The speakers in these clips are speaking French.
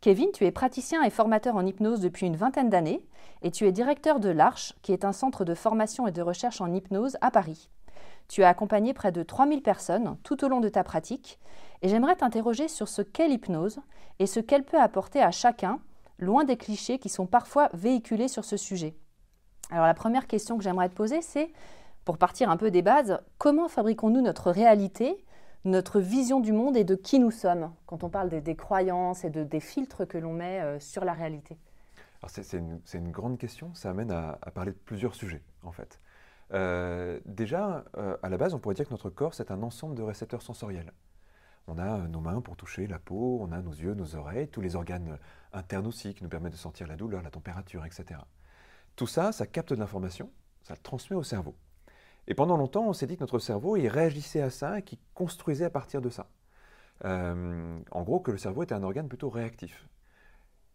Kevin, tu es praticien et formateur en hypnose depuis une vingtaine d'années et tu es directeur de l'Arche, qui est un centre de formation et de recherche en hypnose à Paris. Tu as accompagné près de 3000 personnes tout au long de ta pratique et j'aimerais t'interroger sur ce qu'est l'hypnose et ce qu'elle peut apporter à chacun, loin des clichés qui sont parfois véhiculés sur ce sujet. Alors la première question que j'aimerais te poser, c'est, pour partir un peu des bases, comment fabriquons-nous notre réalité notre vision du monde et de qui nous sommes quand on parle des, croyances et de, des filtres que l'on met euh, sur la réalité C'est une, grande question, ça amène à, parler de plusieurs sujets en fait. Euh, déjà, euh, à la base, on pourrait dire que notre corps, c'est un ensemble de récepteurs sensoriels. On a nos mains pour toucher la peau, on a nos yeux, nos oreilles, tous les organes internes aussi qui nous permettent de sentir la douleur, la température, etc. Tout ça, ça capte de l'information, ça le transmet au cerveau. Et pendant longtemps, on s'est dit que notre cerveau, il réagissait à ça et qu'il construisait à partir de ça. Euh, en gros, que le cerveau était un organe plutôt réactif.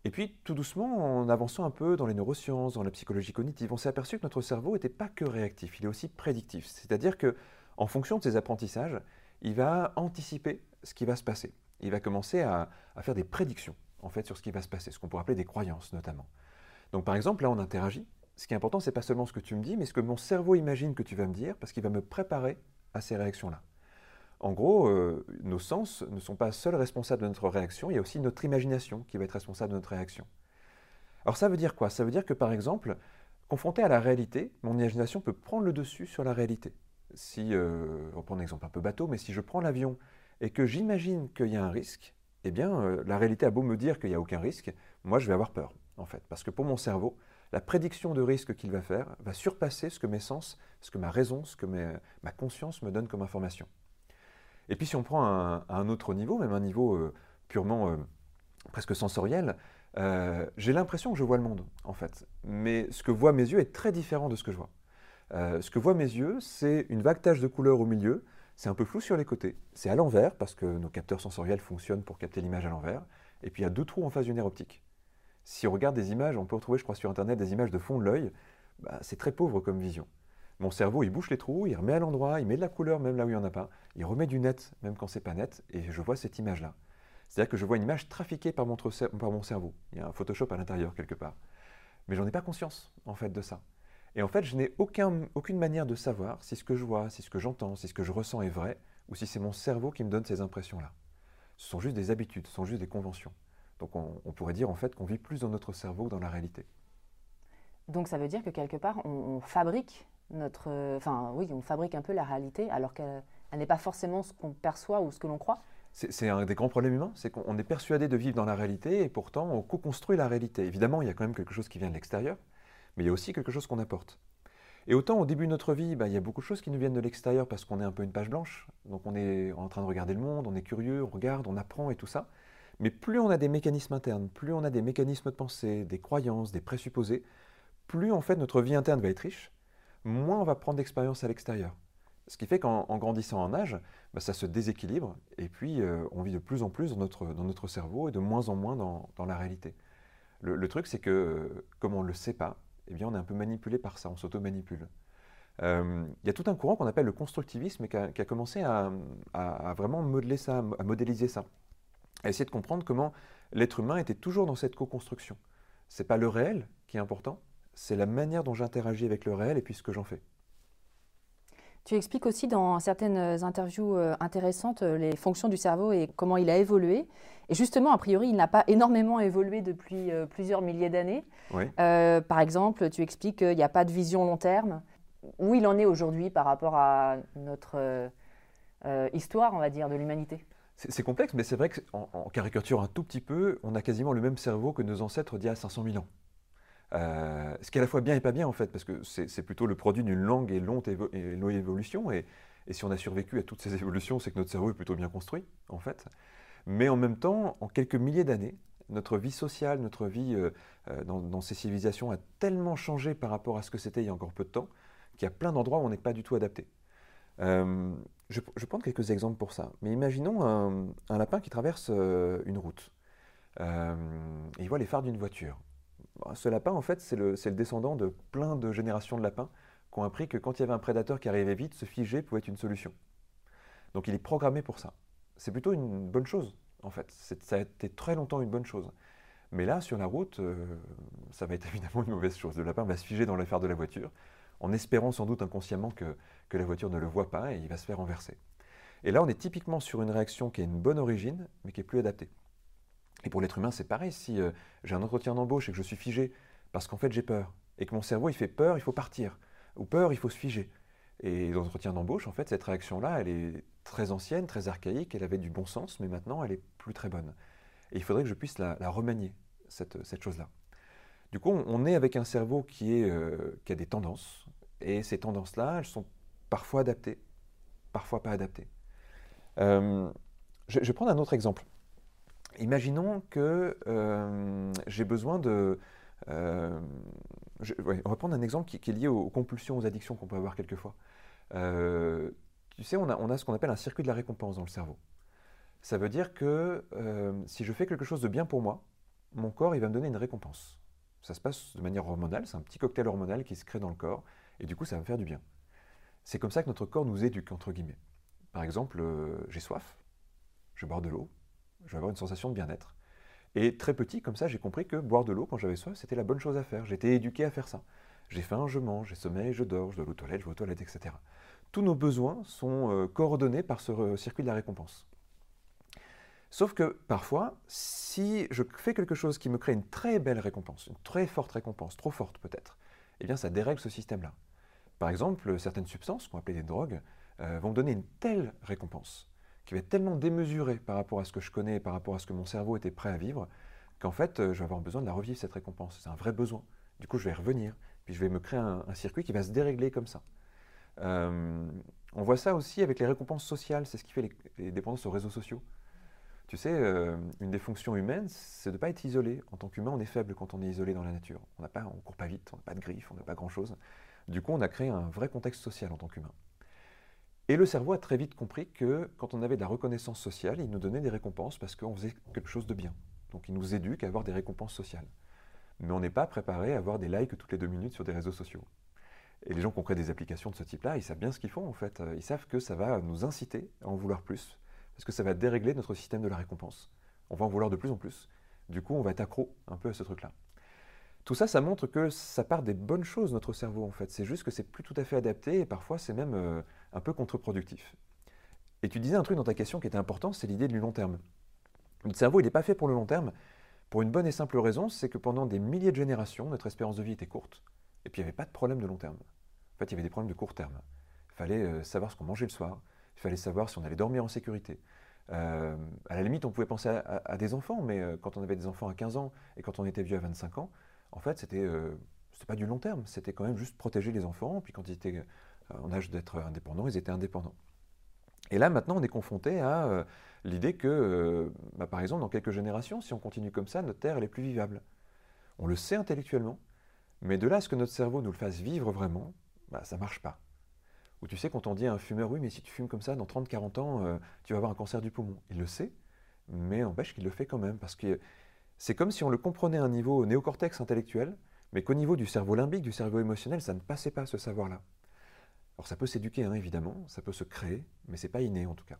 Et puis, tout doucement, en avançant un peu dans les neurosciences, dans la psychologie cognitive, on s'est aperçu que notre cerveau n'était pas que réactif, il est aussi prédictif. C'est-à-dire que, en fonction de ses apprentissages, il va anticiper ce qui va se passer. Il va commencer à, à faire des prédictions, en fait, sur ce qui va se passer, ce qu'on pourrait appeler des croyances, notamment. Donc, par exemple, là, on interagit, ce qui est important, c'est pas seulement ce que tu me dis, mais ce que mon cerveau imagine que tu vas me dire, parce qu'il va me préparer à ces réactions-là. En gros, euh, nos sens ne sont pas seuls responsables de notre réaction, il y a aussi notre imagination qui va être responsable de notre réaction. Alors ça veut dire quoi? Ça veut dire que par exemple, confronté à la réalité, mon imagination peut prendre le dessus sur la réalité. Si, euh, on prend un exemple un peu bateau, mais si je prends l'avion et que j'imagine qu'il y a un risque, eh bien, euh, la réalité a beau me dire qu'il n'y a aucun risque, moi je vais avoir peur, en fait. Parce que pour mon cerveau, la prédiction de risque qu'il va faire va surpasser ce que mes sens, ce que ma raison, ce que ma conscience me donne comme information. Et puis si on prend un, un autre niveau, même un niveau euh, purement euh, presque sensoriel, euh, j'ai l'impression que je vois le monde, en fait. Mais ce que voient mes yeux est très différent de ce que je vois. ce que voient mes yeux, c'est une vague tache de couleur au milieu, c'est un peu flou sur les côtés, c'est à l'envers, parce que nos capteurs sensoriels fonctionnent pour capter l'image à l'envers, et puis il y a deux trous en face du nerf optique. Si on regarde des images, on peut retrouver, je crois, sur Internet des images de fond de l'œil. Bah, c'est très pauvre comme vision. Mon cerveau, il bouche les trous, il remet à l'endroit, il met de la couleur même là où il n'y en a pas, il remet du net même quand c'est pas net, et je vois cette image-là. C'est-à-dire que je vois une image trafiquée par mon, cerveau. Il y a un Photoshop à l'intérieur quelque part. Mais j'en ai pas conscience, en fait, de ça. Et en fait, je n'ai aucune manière de savoir si ce que je vois, si ce que j'entends, si ce que je ressens est vrai, ou si c'est mon cerveau qui me donne ces impressions-là. Ce sont juste des habitudes, ce sont juste des conventions. Donc on, pourrait dire en fait qu'on vit plus dans notre cerveau que dans la réalité. Donc ça veut dire que quelque part on, fabrique notre, enfin oui, on fabrique un peu la réalité alors qu'elle n'est pas forcément ce qu'on perçoit ou ce que l'on croit. C'est un des grands problèmes humains, c'est qu'on est persuadé de vivre dans la réalité et pourtant on co-construit la réalité. Évidemment, il y a quand même quelque chose qui vient de l'extérieur, mais il y a aussi quelque chose qu'on apporte. Et autant au début de notre vie, bah, il y a beaucoup de choses qui nous viennent de l'extérieur parce qu'on est un peu une page blanche, donc on est en train de regarder le monde, on est curieux, on regarde, on apprend et tout ça. Mais plus on a des mécanismes internes, plus on a des mécanismes de pensée, des croyances, des présupposés, plus en fait notre vie interne va être riche, moins on va prendre d'expérience à l'extérieur. Ce qui fait qu'en grandissant en âge, bah, ça se déséquilibre et puis euh, on vit de plus en plus dans notre, dans notre cerveau et de moins en moins dans, dans la réalité. Le, truc, c'est que comme on ne le sait pas, eh bien, on est un peu manipulé par ça, on s'auto-manipule. Euh, il y a tout un courant qu'on appelle le constructivisme qui a, qui a commencé à, à, vraiment modeler ça, à modéliser ça, à essayer de comprendre comment l'être humain était toujours dans cette co-construction. Ce n'est pas le réel qui est important, c'est la manière dont j'interagis avec le réel et puis ce que j'en fais. Tu expliques aussi dans certaines interviews euh, intéressantes euh, les fonctions du cerveau et comment il a évolué. Et justement, a priori, il n'a pas énormément évolué depuis euh, plusieurs milliers d'années. par exemple, tu expliques qu'il n'y a pas de vision long terme. Où il en est aujourd'hui par rapport à notre histoire, on va dire, de l'humanité? C'est complexe, mais c'est vrai qu'en en caricature un tout petit peu, on a quasiment le même cerveau que nos ancêtres d'il y a 500 000 ans. Euh, ce qui est à la fois bien et pas bien en fait, parce que c'est plutôt le produit d'une longue et longue évolution, et, si on a survécu à toutes ces évolutions, c'est que notre cerveau est plutôt bien construit en fait. Mais en même temps, en quelques milliers d'années, notre vie sociale, notre vie euh, euh, dans, ces civilisations a tellement changé par rapport à ce que c'était il y a encore peu de temps, qu'il y a plein d'endroits où on n'est pas du tout adapté. Je, vais prendre quelques exemples pour ça. Mais imaginons un, lapin qui traverse une route. et il voit les phares d'une voiture. Bah, ce lapin, en fait, c'est le, descendant de plein de générations de lapins qui ont appris que quand il y avait un prédateur qui arrivait vite, se figer pouvait être une solution. Donc il est programmé pour ça. C'est plutôt une bonne chose, en fait. Ça a été très longtemps une bonne chose. Mais là, sur la route, euh, ça va être évidemment une mauvaise chose. Le lapin va se figer dans l'affaire de la voiture, en espérant sans doute inconsciemment que, que la voiture ne le voit pas et il va se faire renverser. Et là, on est typiquement sur une réaction qui a une bonne origine, mais qui est plus adaptée. Et pour l'être humain, c'est pareil. Si euh, j'ai un entretien d'embauche et que je suis figé parce qu'en fait j'ai peur, et que mon cerveau il fait peur, il faut partir, ou peur, il faut se figer. Et l'entretien d'embauche, en fait, cette réaction-là, elle est très ancienne, très archaïque, elle avait du bon sens, mais maintenant elle est plus très bonne. Et il faudrait que je puisse la, remanier, cette, chose-là. Du coup, on est avec un cerveau qui, euh, qui a des tendances, et ces tendances-là, elles sont parfois adaptées, parfois pas adaptées. Euh, je vais prendre un autre exemple. Imaginons que euh, j'ai besoin de... Euh, on va prendre un exemple qui, est lié aux, compulsions, aux addictions qu'on peut avoir quelquefois. Tu sais, on a, on a ce qu'on appelle un circuit de la récompense dans le cerveau. Ça veut dire que si je fais quelque chose de bien pour moi, mon corps il va me donner une récompense. Ça se passe de manière hormonale, c'est un petit cocktail hormonal qui se crée dans le corps, et du coup ça va me faire du bien. C'est comme ça que notre corps nous éduque, entre guillemets. Par exemple, j'ai soif, je bois de l'eau, je vais avoir une sensation de bien-être. Et très petit, comme ça, j'ai compris que boire de l'eau quand j'avais soif, c'était la bonne chose à faire. J'étais éduqué à faire ça. J'ai faim, je mange, j'ai sommeil, je dors, je dois aux toilettes, je vais aux toilettes, etc. Tous nos besoins sont euh, coordonnés par ce circuit de la récompense. Sauf que parfois, si je fais quelque chose qui me crée une très belle récompense, une très forte récompense, trop forte peut-être, eh bien ça dérègle ce système-là. Par exemple, certaines substances, qu'on appelle des drogues, euh, vont donner une telle récompense qui va être tellement démesuré par rapport à ce que je connais, par rapport à ce que mon cerveau était prêt à vivre, qu'en fait, euh, je vais avoir besoin de la revivre, cette récompense. C'est un vrai besoin. Du coup, je vais revenir, puis je vais me créer un, circuit qui va se dérégler comme ça. Euh, on voit ça aussi avec les récompenses sociales, c'est ce qui fait les, dépendances aux réseaux sociaux. Tu sais, une des fonctions humaines, c'est de ne pas être isolé. En tant qu'humain, on est faible quand on est isolé dans la nature. On ne court pas vite, on n'a pas de griffes, on n'a pas grand-chose. Du coup, on a créé un vrai contexte social en tant qu'humain. Et le cerveau a très vite compris que quand on avait de la reconnaissance sociale, il nous donnait des récompenses parce qu'on faisait quelque chose de bien. Donc il nous éduque à avoir des récompenses sociales. Mais on n'est pas préparé à avoir des likes toutes les deux minutes sur des réseaux sociaux. Et les gens qui ont créé des applications de ce type-là, ils savent bien ce qu'ils font en fait. Ils savent que ça va nous inciter à en vouloir plus, parce que ça va dérégler notre système de la récompense. On va en vouloir de plus en plus. Du coup, on va être accro un peu à ce truc-là. Tout ça, ça montre que ça part des bonnes choses, notre cerveau, en fait. C'est juste que c'est plus tout à fait adapté et parfois c'est même euh, un peu contre-productif. Et tu disais un truc dans ta question qui était important, c'est l'idée du long terme. Notre cerveau, il n'est pas fait pour le long terme, pour une bonne et simple raison, c'est que pendant des milliers de générations, notre espérance de vie était courte, et puis il n'y avait pas de problème de long terme. En fait, il y avait des problèmes de court terme. Il fallait euh, savoir ce qu'on mangeait le soir, il fallait savoir si on allait dormir en sécurité. Euh, à la limite, on pouvait penser à, des enfants, mais quand on avait des enfants à 15 ans et quand on était vieux à 25 ans, en fait, c'était euh, pas du long terme, c'était quand même juste protéger les enfants, puis quand ils étaient euh, en âge d'être indépendants, ils étaient indépendants. Et là, maintenant, on est confronté à euh, l'idée que, euh, bah, par exemple, dans quelques générations, si on continue comme ça, notre Terre, elle est plus vivable. On le sait intellectuellement, Mais de là à ce que notre cerveau nous le fasse vivre vraiment, bah, ça marche pas. Ou tu sais, quand on dit à un fumeur, oui, mais si tu fumes comme ça, dans 30-40 ans, tu vas avoir un cancer du poumon. Il le sait, mais n'empêche qu'il le fait quand même, parce que c'est comme si on le comprenait à un niveau néocortex intellectuel, mais qu'au niveau du cerveau limbique, du cerveau émotionnel, ça ne passait pas ce savoir-là. Alors ça peut s'éduquer, hein, évidemment, ça peut se créer, mais c'est pas inné en tout cas.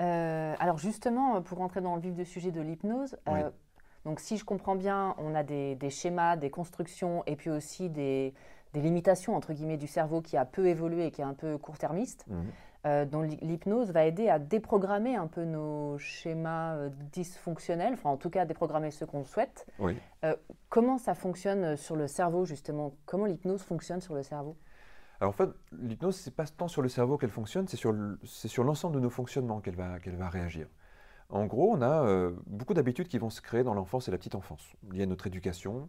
Euh, alors justement, pour rentrer dans le vif du sujet de l'hypnose, euh, donc si je comprends bien, on a des, schémas, des constructions et puis aussi des, limitations entre guillemets du cerveau qui a peu évolué et qui est un peu court-termiste. Mhm. Euh, dont l'hypnose va aider à déprogrammer un peu nos schémas euh, dysfonctionnels, enfin en tout cas déprogrammer ceux qu'on souhaite. Euh, comment ça fonctionne sur le cerveau justement? Comment l'hypnose fonctionne sur le cerveau? Alors en fait, l'hypnose, c'est pas tant sur le cerveau qu'elle fonctionne, c'est sur l'ensemble de nos fonctionnements qu'elle va, qu'elle va réagir. En gros, on a beaucoup d'habitudes qui vont se créer dans l'enfance et la petite enfance, liées à notre éducation,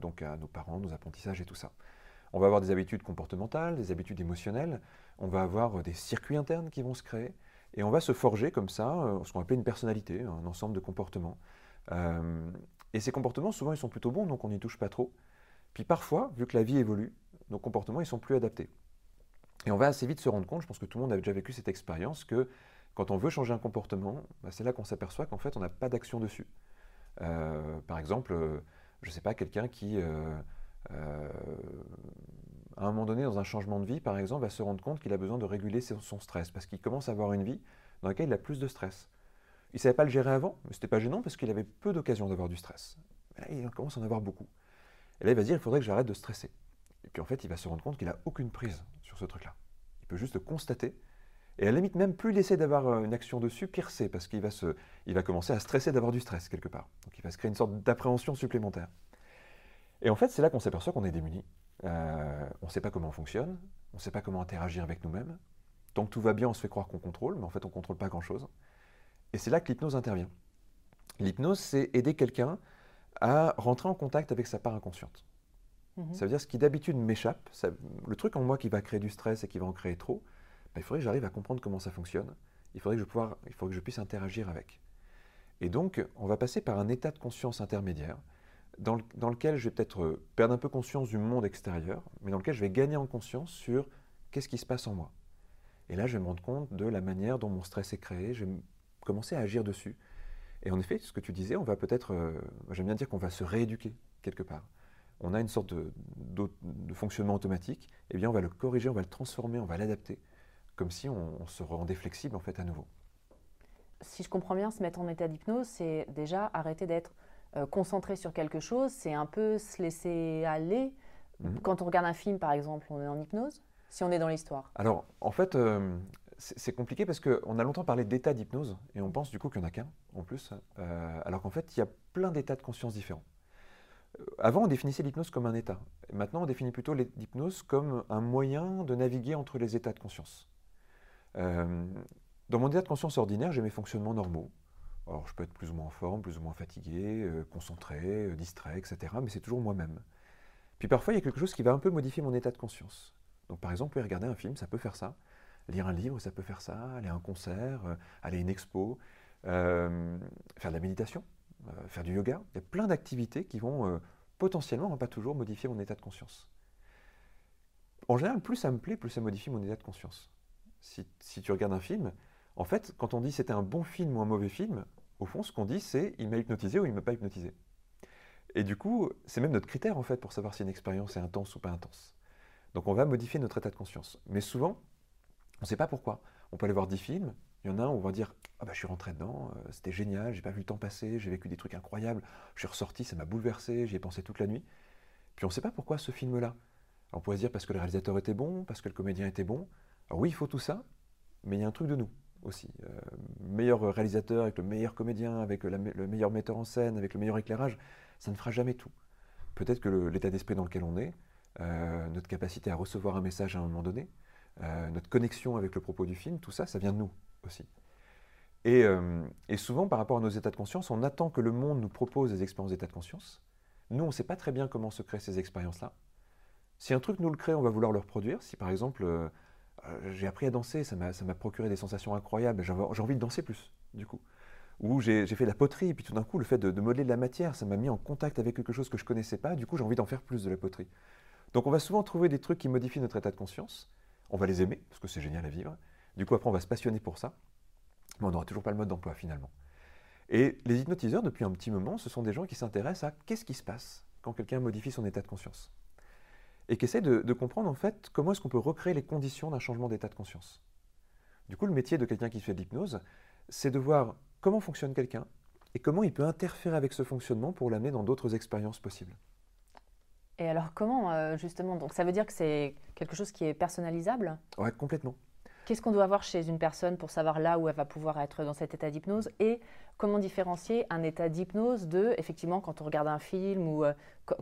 donc à nos parents, nos apprentissages et tout ça. On va avoir des habitudes comportementales, des habitudes émotionnelles, on va avoir euh, des circuits internes qui vont se créer, et on va se forger comme ça euh, ce qu'on appelle une personnalité, un ensemble de comportements. Euh, et ces comportements, souvent, ils sont plutôt bons, donc on n'y touche pas trop. Puis parfois, vu que la vie évolue, nos comportements, ils sont plus adaptés. Et on va assez vite se rendre compte, je pense que tout le monde a déjà vécu cette expérience, que quand on veut changer un comportement, bah, c'est là qu'on s'aperçoit qu'en fait, on n'a pas d'action dessus. par exemple, je ne sais pas, quelqu'un qui à un moment donné, dans un changement de vie, par exemple, va se rendre compte qu'il a besoin de réguler son stress, parce qu'il commence à avoir une vie dans laquelle il a plus de stress. Il ne savait pas le gérer avant, mais ce n'était pas gênant parce qu'il avait peu d'occasions d'avoir du stress. là, il commence à en avoir beaucoup. Et là, il va dire, il faudrait que j'arrête de stresser. Et puis en fait, il va se rendre compte qu'il n'a aucune prise sur ce truc-là. Il peut juste constater. Et à la limite, même plus laisser d'avoir euh, une action dessus, pire c'est, parce qu'il va, il va commencer à stresser d'avoir du stress quelque part. Donc il va se créer une sorte d'appréhension supplémentaire. Et en fait, c'est là qu'on s'aperçoit qu'on est démuni. Euh, on ne sait pas comment on fonctionne, on ne sait pas comment interagir avec nous-mêmes. Tant que tout va bien, on se fait croire qu'on contrôle, mais en fait, on ne contrôle pas grand-chose. Et c'est là que l'hypnose intervient. L'hypnose, c'est aider quelqu'un à rentrer en contact avec sa part inconsciente. Mhm. Ça veut dire ce qui d'habitude m'échappe, le truc en moi qui va créer du stress et qui va en créer trop, bah, il faudrait que j'arrive à comprendre comment ça fonctionne. Il faudrait que je, pouvoir, il faudrait que je puisse interagir avec. Et donc, on va passer par un état de conscience intermédiaire dans, lequel je vais peut-être euh, perdre un peu conscience du monde extérieur, mais dans lequel je vais gagner en conscience sur qu'est-ce qui se passe en moi. Et là, je vais me rendre compte de la manière dont mon stress est créé, je vais commencer à agir dessus. Et en effet, ce que tu disais, on va peut-être, euh, j'aime bien dire qu'on va se rééduquer quelque part. On a une sorte de, fonctionnement automatique, et eh bien on va le corriger, on va le transformer, on va l'adapter, comme si on, se rendait flexible en fait à nouveau. Si je comprends bien, se mettre en état d'hypnose, c'est déjà arrêter d'être euh, concentrer sur quelque chose, c'est un peu se laisser aller. Mhm. Quand on regarde un film, par exemple, on est en hypnose, si on est dans l'histoire. Alors, en fait, euh, c'est compliqué parce qu'on a longtemps parlé d'état d'hypnose, et on pense du coup qu'il n'y en a qu'un, en plus, euh, alors qu'en fait, il y a plein d'états de conscience différents. Avant, on définissait l'hypnose comme un état. Maintenant, on définit plutôt l'hypnose comme un moyen de naviguer entre les états de conscience. dans mon état de conscience ordinaire, j'ai mes fonctionnements normaux. Alors, je peux être plus ou moins en forme, plus ou moins fatigué, euh, concentré, euh, distrait, etc. Mais c'est toujours moi-même. Puis parfois, il y a quelque chose qui va un peu modifier mon état de conscience. Donc, par exemple, regarder un film, ça peut faire ça. Lire un livre, ça peut faire ça. Aller à un concert, euh, aller à une expo, faire de la méditation, faire du yoga. Il y a plein d'activités qui vont potentiellement, hein, pas toujours, modifier mon état de conscience. En général, plus ça me plaît, plus ça modifie mon état de conscience. Si, si tu regardes un film, en fait, quand on dit c'était un bon film ou un mauvais film, au fond, ce qu'on dit, c'est il m'a hypnotisé ou il ne m'a pas hypnotisé. Et du coup, c'est même notre critère, en fait, pour savoir si une expérience est intense ou pas intense. Donc on va modifier notre état de conscience. Mais souvent, on ne sait pas pourquoi. On peut aller voir 10 films, il y en a un où on va dire ah bah, je suis rentré dedans, euh, c'était génial, j'ai pas vu le temps passer, j'ai vécu des trucs incroyables, je suis ressorti, ça m'a bouleversé, j'y ai pensé toute la nuit. Puis on ne sait pas pourquoi ce film-là. On pourrait dire parce que le réalisateur était bon, parce que le comédien était bon. Alors oui, il faut tout ça, mais il y a un truc de nous aussi. Euh, meilleur réalisateur avec le meilleur comédien, avec le meilleur metteur en scène, avec le meilleur éclairage, ça ne fera jamais tout. Peut-être que l'état d'esprit dans lequel on est, euh, notre capacité à recevoir un message à un moment donné, euh, notre connexion avec le propos du film, tout ça, ça vient de nous aussi. Et, et, souvent, par rapport à nos états de conscience, on attend que le monde nous propose des expériences d'état de conscience. Nous, on ne sait pas très bien comment se créent ces expériences-là. Si un truc nous le crée, on va vouloir le reproduire. Si par exemple, j'ai appris à danser, ça m'a procuré des sensations incroyables, j'ai envie de danser plus, du coup. Ou j'ai fait de la poterie, et puis tout d'un coup, le fait de, modeler de la matière, ça m'a mis en contact avec quelque chose que je connaissais pas, du coup j'ai envie d'en faire plus de la poterie. Donc on va souvent trouver des trucs qui modifient notre état de conscience, on va les aimer, parce que c'est génial à vivre, du coup après on va se passionner pour ça, mais on n'aura toujours pas le mode d'emploi finalement. Et les hypnotiseurs, depuis un petit moment, ce sont des gens qui s'intéressent à qu'est-ce qui se passe quand quelqu'un modifie son état de conscience. Et qui essaient de, comprendre en fait comment est-ce qu'on peut recréer les conditions d'un changement d'état de conscience. Du coup, le métier de quelqu'un qui fait de l'hypnose, c'est de voir comment fonctionne quelqu'un et comment il peut interférer avec ce fonctionnement pour l'amener dans d'autres expériences possibles. Et alors comment euh, justement Donc ça veut dire que c'est quelque chose qui est personnalisable? Ouais, complètement. Qu'est-ce qu'on doit avoir chez une personne pour savoir là où elle va pouvoir être dans cet état d'hypnose et comment différencier un état d'hypnose de, effectivement, quand on regarde un film ou euh,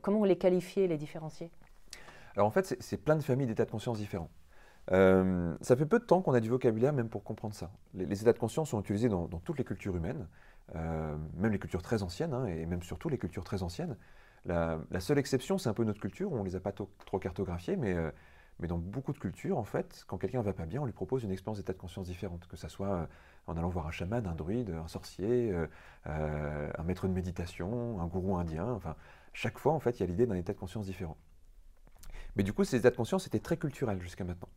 comment les qualifier, les différencier? Alors en fait, c'est plein de familles d'états de conscience différents. Euh, ça fait peu de temps qu'on a du vocabulaire même pour comprendre ça. Les, états de conscience sont utilisés dans, toutes les cultures humaines, euh, même les cultures très anciennes, hein, et même surtout les cultures très anciennes. La, seule exception, c'est un peu notre culture, on ne les a pas trop cartographiés, mais mais dans beaucoup de cultures, en fait, quand quelqu'un va pas bien, on lui propose une expérience d'état de conscience différente, que ce soit euh, en allant voir un chaman, un druide, un sorcier, euh, euh, un maître de méditation, un gourou indien. Enfin, chaque fois, en fait, il y a l'idée d'un état de conscience différent. Mais du coup, ces états de conscience étaient très culturels jusqu'à maintenant.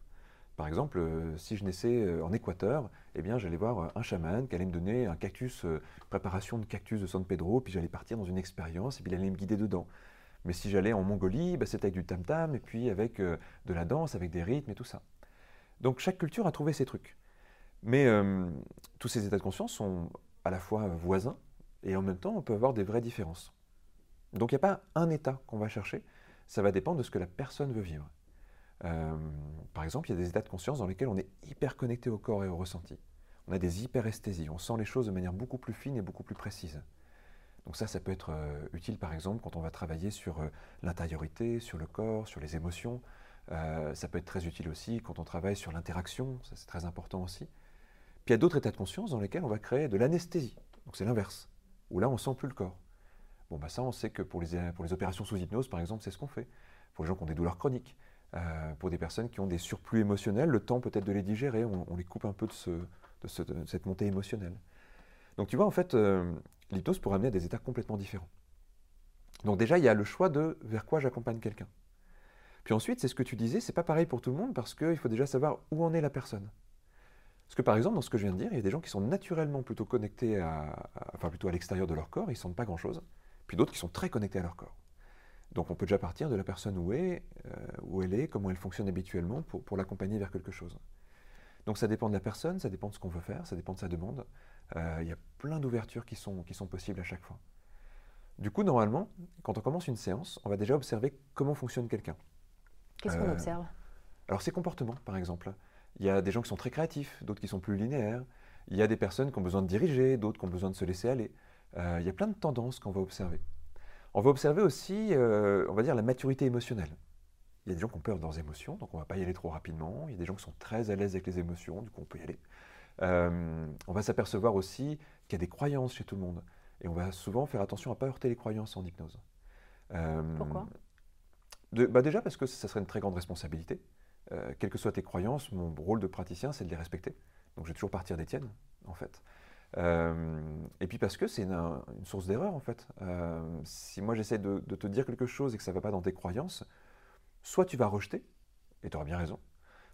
Par exemple, si je naissais en Équateur, eh bien, j'allais voir un chaman qui allait me donner un cactus, préparation de cactus de San Pedro, puis j'allais partir dans une expérience, et puis il allait me guider dedans. Mais si j'allais en Mongolie, bah, c'était avec du tam-tam, et puis avec euh, de la danse, avec des rythmes et tout ça. Donc chaque culture a trouvé ses trucs. Mais euh, tous ces états de conscience sont à la fois voisins, et en même temps, on peut avoir des vraies différences. Donc il n'y a pas un état qu'on va chercher, ça va dépendre de ce que la personne veut vivre. Euh, par exemple, il y a des états de conscience dans lesquels on est hyper connecté au corps et au ressenti. On a des hyperesthésies, on sent les choses de manière beaucoup plus fine et beaucoup plus précise. Donc ça, ça peut être euh, utile par exemple quand on va travailler sur euh, l'intériorité, sur le corps, sur les émotions. Ça peut être très utile aussi quand on travaille sur l'interaction, ça c'est très important aussi. Puis il y a d'autres états de conscience dans lesquels on va créer de l'anesthésie. Donc c'est l'inverse, où là on sent plus le corps. Bon bah ça on sait que pour les, pour les opérations sous hypnose par exemple, c'est ce qu'on fait. Pour les gens qui ont des douleurs chroniques, pour des personnes qui ont des surplus émotionnels, le temps peut-être de les digérer, on, les coupe un peu de, ce, de, cette montée émotionnelle. Donc tu vois en fait l'hypnose pourrait amener à des états complètement différents. Donc déjà, il y a le choix de vers quoi j'accompagne quelqu'un. Puis ensuite, c'est ce que tu disais, c'est pas pareil pour tout le monde parce qu'il faut déjà savoir où en est la personne. Parce que par exemple, dans ce que je viens de dire, il y a des gens qui sont naturellement plutôt connectés à, plutôt à l'extérieur de leur corps, ils ne sentent pas grand-chose, puis d'autres qui sont très connectés à leur corps. Donc on peut déjà partir de la personne où, est, euh, où elle est, comment elle fonctionne habituellement pour, pour l'accompagner vers quelque chose. Donc ça dépend de la personne, ça dépend de ce qu'on veut faire, ça dépend de sa demande. Euh, il y a plein d'ouvertures qui sont, qui sont possibles à chaque fois. Du coup, normalement, quand on commence une séance, on va déjà observer comment fonctionne quelqu'un. Qu'est-ce qu'on euh, observe? Alors, ses comportements, par exemple. Il y a des gens qui sont très créatifs, d'autres qui sont plus linéaires. Il y a des personnes qui ont besoin de diriger, d'autres qui ont besoin de se laisser aller. Euh, il y a plein de tendances qu'on va observer. On va observer aussi, on va dire, la maturité émotionnelle. Il y a des gens qui ont peur de leurs émotions, donc on ne va pas y aller trop rapidement. Il y a des gens qui sont très à l'aise avec les émotions, du coup on peut y aller. Euh, on va s'apercevoir aussi qu'il y a des croyances chez tout le monde. Et on va souvent faire attention à ne pas heurter les croyances en hypnose. Euh, Pourquoi? bah Déjà parce que ça serait une très grande responsabilité. Euh, quelles que soient tes croyances, mon rôle de praticien, c'est de les respecter. Donc je vais toujours partir des tiennes, en fait. Et puis parce que c'est une, source d'erreur, en fait. si moi j'essaie de, te dire quelque chose et que ça ne va pas dans tes croyances, soit tu vas rejeter, et tu auras bien raison,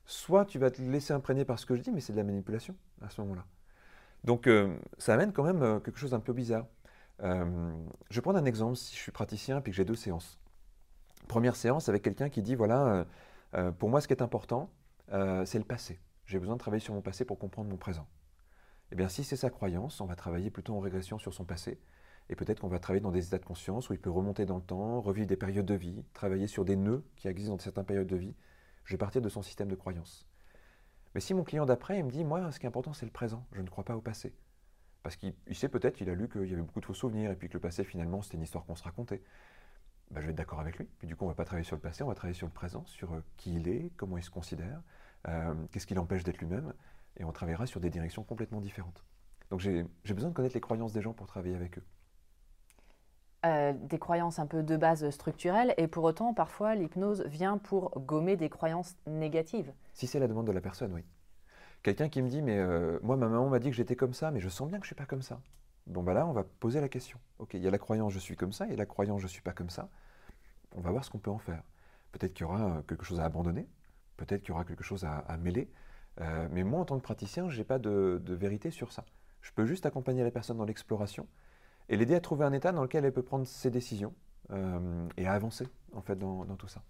soit tu vas te laisser imprégner par ce que je dis, mais c'est de la manipulation à ce moment-là. Donc euh, ça amène quand même euh, quelque chose d'un peu bizarre. Euh, je vais prendre un exemple, si je suis praticien et que j'ai deux séances. Première séance avec quelqu'un qui dit, voilà, pour moi ce qui est important, c'est le passé. J'ai besoin de travailler sur mon passé pour comprendre mon présent. Eh bien si c'est sa croyance, on va travailler plutôt en régression sur son passé. Et peut-être qu'on va travailler dans des états de conscience où il peut remonter dans le temps, revivre des périodes de vie, travailler sur des nœuds qui existent dans certaines périodes de vie je vais partir de son système de croyance. Mais si mon client d'après, me dit, moi, ce qui est important, c'est le présent, je ne crois pas au passé. Parce qu'il sait peut-être, il a lu qu'il y avait beaucoup de faux souvenirs, et puis que le passé, finalement, c'était une histoire qu'on se racontait. Ben, je vais être d'accord avec lui. Puis du coup, on ne va pas travailler sur le passé, on va travailler sur le présent, sur euh, qui il est, comment il se considère, euh, qu'est-ce qui l'empêche d'être lui-même, et on travaillera sur des directions complètement différentes. Donc j'ai besoin de connaître les croyances des gens pour travailler avec eux. Euh, des croyances un peu de base structurelles, et pour autant, parfois, l'hypnose vient pour gommer des croyances négatives. Si c'est la demande de la personne, oui. Quelqu'un qui me dit, mais euh, moi, ma maman m'a dit que j'étais comme ça, mais je sens bien que je ne suis pas comme ça. Bon, bah là, on va poser la question. Ok, il y a la croyance je suis comme ça, a la croyance je suis pas comme ça. On va voir ce qu'on peut en faire. Peut-être qu'il y aura quelque chose à abandonner, peut-être qu'il y aura quelque chose à, mêler. Euh, mais moi, en tant que praticien, je n'ai pas de, vérité sur ça. Je peux juste accompagner la personne dans l'exploration et l'aider à trouver un état dans lequel elle peut prendre ses décisions euh, et à avancer en fait dans tout ça.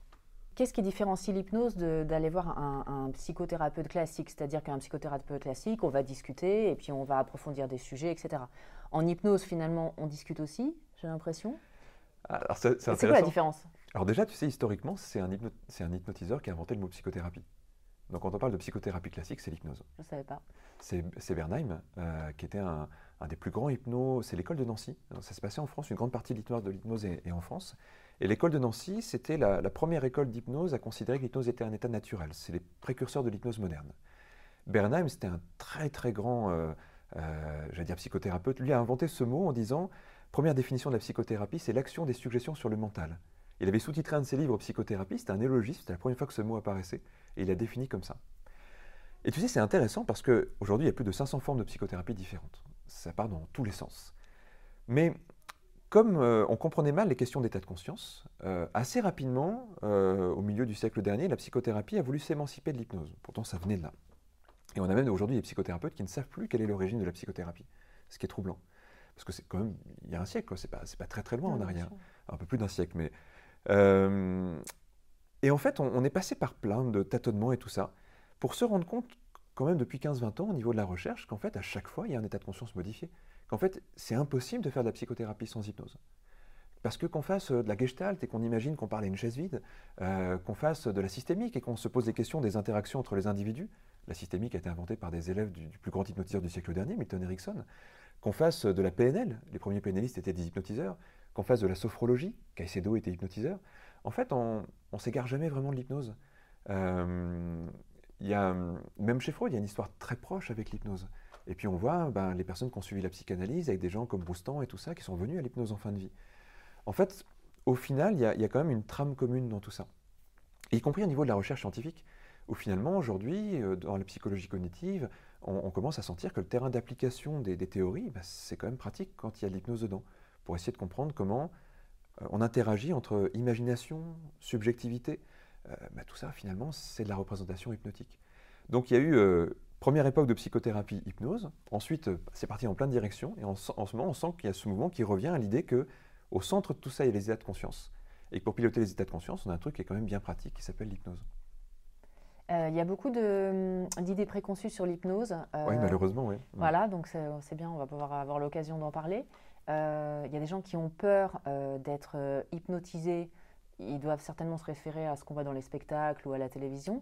Qu'est-ce qui différencie l'hypnose d'aller voir un, psychothérapeute classique? C'est-à-dire qu'un psychothérapeute classique, on va discuter et puis on va approfondir des sujets, etc. En hypnose, finalement, on discute aussi, j'ai l'impression. C'est quoi la différence? Alors déjà, tu sais, historiquement, c'est un, un hypnotiseur qui a inventé le mot psychothérapie. Donc quand on parle de psychothérapie classique, c'est l'hypnose. Je ne savais pas. C'est Bernheim, euh, qui était un, des plus grands hypnos. C'est l'école de Nancy. ça se passait en France, une grande partie de l'hypnose est, en France. Et l'école de Nancy, c'était la, première école d'hypnose à considérer que l'hypnose était un état naturel. C'est les précurseurs de l'hypnose moderne. Bernheim, c'était un très très grand, euh, euh, j'allais dire psychothérapeute. Lui a inventé ce mot en disant première définition de la psychothérapie, c'est l'action des suggestions sur le mental. Il avait sous-titré un de ses livres Psychothérapie, c'était un élogisme, c'était la première fois que ce mot apparaissait, et il l'a défini comme ça. Et tu sais, c'est intéressant parce qu'aujourd'hui, il y a plus de 500 formes de psychothérapie différentes. Ça part dans tous les sens. Mais comme euh, on comprenait mal les questions d'état de conscience, euh, assez rapidement, euh, au milieu du siècle dernier, la psychothérapie a voulu s'émanciper de l'hypnose. Pourtant, ça venait de là. Et on a même aujourd'hui des psychothérapeutes qui ne savent plus quelle est l'origine de la psychothérapie, ce qui est troublant. Parce que c'est quand même, il y a un siècle, c'est pas, pas très très loin en arrière. Un peu plus d'un siècle, mais. Et en fait, on, est passé par plein de tâtonnements et tout ça, pour se rendre compte, quand même depuis 15-20 ans, au niveau de la recherche, qu'en fait, à chaque fois, il y a un état de conscience modifié qu'en fait, c'est impossible de faire de la psychothérapie sans hypnose. Parce que qu'on fasse de la gestalt et qu'on imagine qu'on parle à une chaise vide, euh, qu'on fasse de la systémique et qu'on se pose des questions des interactions entre les individus, la systémique a été inventée par des élèves du, plus grand hypnotiseur du siècle dernier, Milton Erickson, qu'on fasse de la PNL, les premiers PNListes étaient des hypnotiseurs, qu'on fasse de la sophrologie, Caicedo était hypnotiseur, en fait, on ne s'égare jamais vraiment de l'hypnose. Euh, y a, même chez Freud, il y a une histoire très proche avec l'hypnose. Et puis on voit ben, les personnes qui ont suivi la psychanalyse avec des gens comme Roustan et tout ça qui sont venus à l'hypnose en fin de vie. En fait, au final, il y, a quand même une trame commune dans tout ça, y compris au niveau de la recherche scientifique, où finalement aujourd'hui, euh, dans la psychologie cognitive, on, commence à sentir que le terrain d'application des, théories, ben, c'est quand même pratique quand il y a de l'hypnose dedans, pour essayer de comprendre comment on interagit entre imagination, subjectivité. Euh, ben, tout ça, finalement, c'est de la représentation hypnotique. Donc il y a eu première époque de psychothérapie hypnose. Ensuite, euh, c'est parti en plein de directions. Et en, ce moment, on sent qu'il y a ce mouvement qui revient à l'idée que au centre de tout ça, il y a les états de conscience. Et que pour piloter les états de conscience, on a un truc qui est quand même bien pratique qui s'appelle l'hypnose. Euh, il y a beaucoup hum, d'idées préconçues sur l'hypnose. Euh, oui, malheureusement, oui. Voilà, donc c'est bien, on va pouvoir avoir l'occasion d'en parler. Il y a des gens qui ont peur d'être hypnotisés ils doivent certainement se référer à ce qu'on voit dans les spectacles ou à la télévision.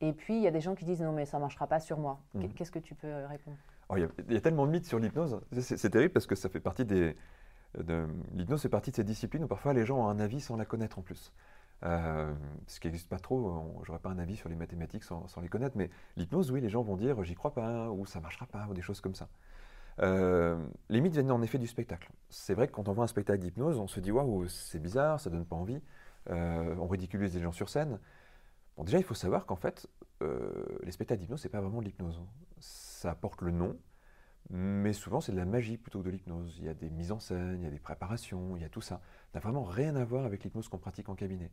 Et puis, il y a des gens qui disent non, mais ça ne marchera pas sur moi. Mhm. Qu'est-ce que tu peux euh, répondre? Oh, il, y a, tellement de mythes sur l'hypnose. C'est terrible parce que ça fait partie des. L'hypnose fait partie de ces disciplines où parfois les gens ont un avis sans la connaître en plus. Euh, ce qui n'existe pas trop, j'aurais pas un avis sur les mathématiques sans, les connaître, mais l'hypnose, oui, les gens vont dire j'y crois pas, ou ça marchera pas, ou des choses comme ça. Euh, les mythes viennent en effet du spectacle. C'est vrai que quand on voit un spectacle d'hypnose, on se dit waouh, c'est bizarre, ça donne pas envie. Euh, on ridiculise les gens sur scène. Bon, déjà, il faut savoir qu'en fait, euh, les spectacles d'hypnose, c'est pas vraiment de l'hypnose. Ça apporte le nom, mais souvent, c'est de la magie plutôt que de l'hypnose. Il y a des mises en scène, il y a des préparations, il y a tout ça. Ça n'a vraiment rien à voir avec l'hypnose qu'on pratique en cabinet.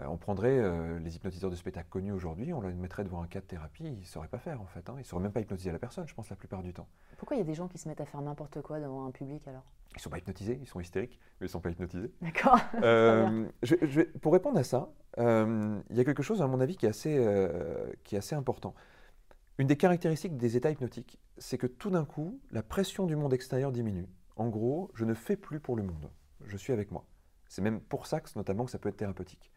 Euh, on prendrait euh, les hypnotiseurs de spectacle connus aujourd'hui, on les mettrait devant un cas de thérapie, ils ne sauraient pas faire en fait. Hein. Ils ne sauraient même pas hypnotiser la personne, je pense, la plupart du temps. Pourquoi il y a des gens qui se mettent à faire n'importe quoi devant un public alors? Ils ne sont pas hypnotisés, ils sont hystériques, mais ils ne sont pas hypnotisés. D'accord. Euh, pour répondre à ça, il y a quelque chose, à mon avis, qui est assez, qui est assez important. Une des caractéristiques des états hypnotiques, c'est que tout d'un coup, la pression du monde extérieur diminue. En gros, je ne fais plus pour le monde, je suis avec moi. C'est même pour ça que, notamment que ça peut être thérapeutique.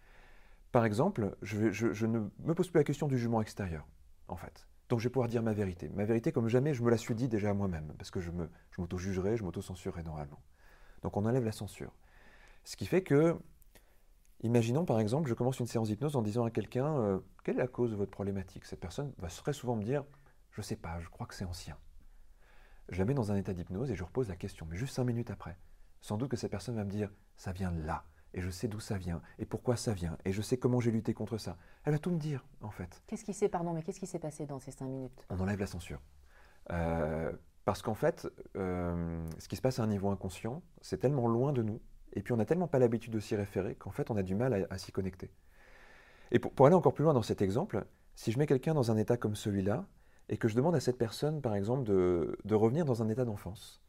Par exemple, je, ne me pose plus la question du jugement extérieur, en fait. Donc je vais pouvoir dire ma vérité. Ma vérité comme jamais je me la suis dit déjà à moi-même, parce que je m'auto-jugerai, je m'auto-censurerai normalement. Donc on enlève la censure. Ce qui fait que, imaginons par exemple, je commence une séance d'hypnose en disant à quelqu'un euh, Quelle est la cause de votre problématique? Cette personne va très souvent me dire Je sais pas, je crois que c'est ancien. Je la mets dans un état d'hypnose et je repose la question, mais juste cinq minutes après. Sans doute que cette personne va me dire Ça vient là et je sais d'où ça vient, et pourquoi ça vient, et je sais comment j'ai lutté contre ça. Elle va tout me dire, en fait. Qu'est-ce qui s'est, pardon, mais qu'est-ce qui s'est passé dans ces cinq minutes? On enlève la censure. Euh, Parce qu'en fait, euh, ce qui se passe à un niveau inconscient, c'est tellement loin de nous, et puis on n'a tellement pas l'habitude de s'y référer, qu'en fait on a du mal à, s'y connecter. Et pour, aller encore plus loin dans cet exemple, si je mets quelqu'un dans un état comme celui-là, et que je demande à cette personne, par exemple, de, de revenir dans un état d'enfance,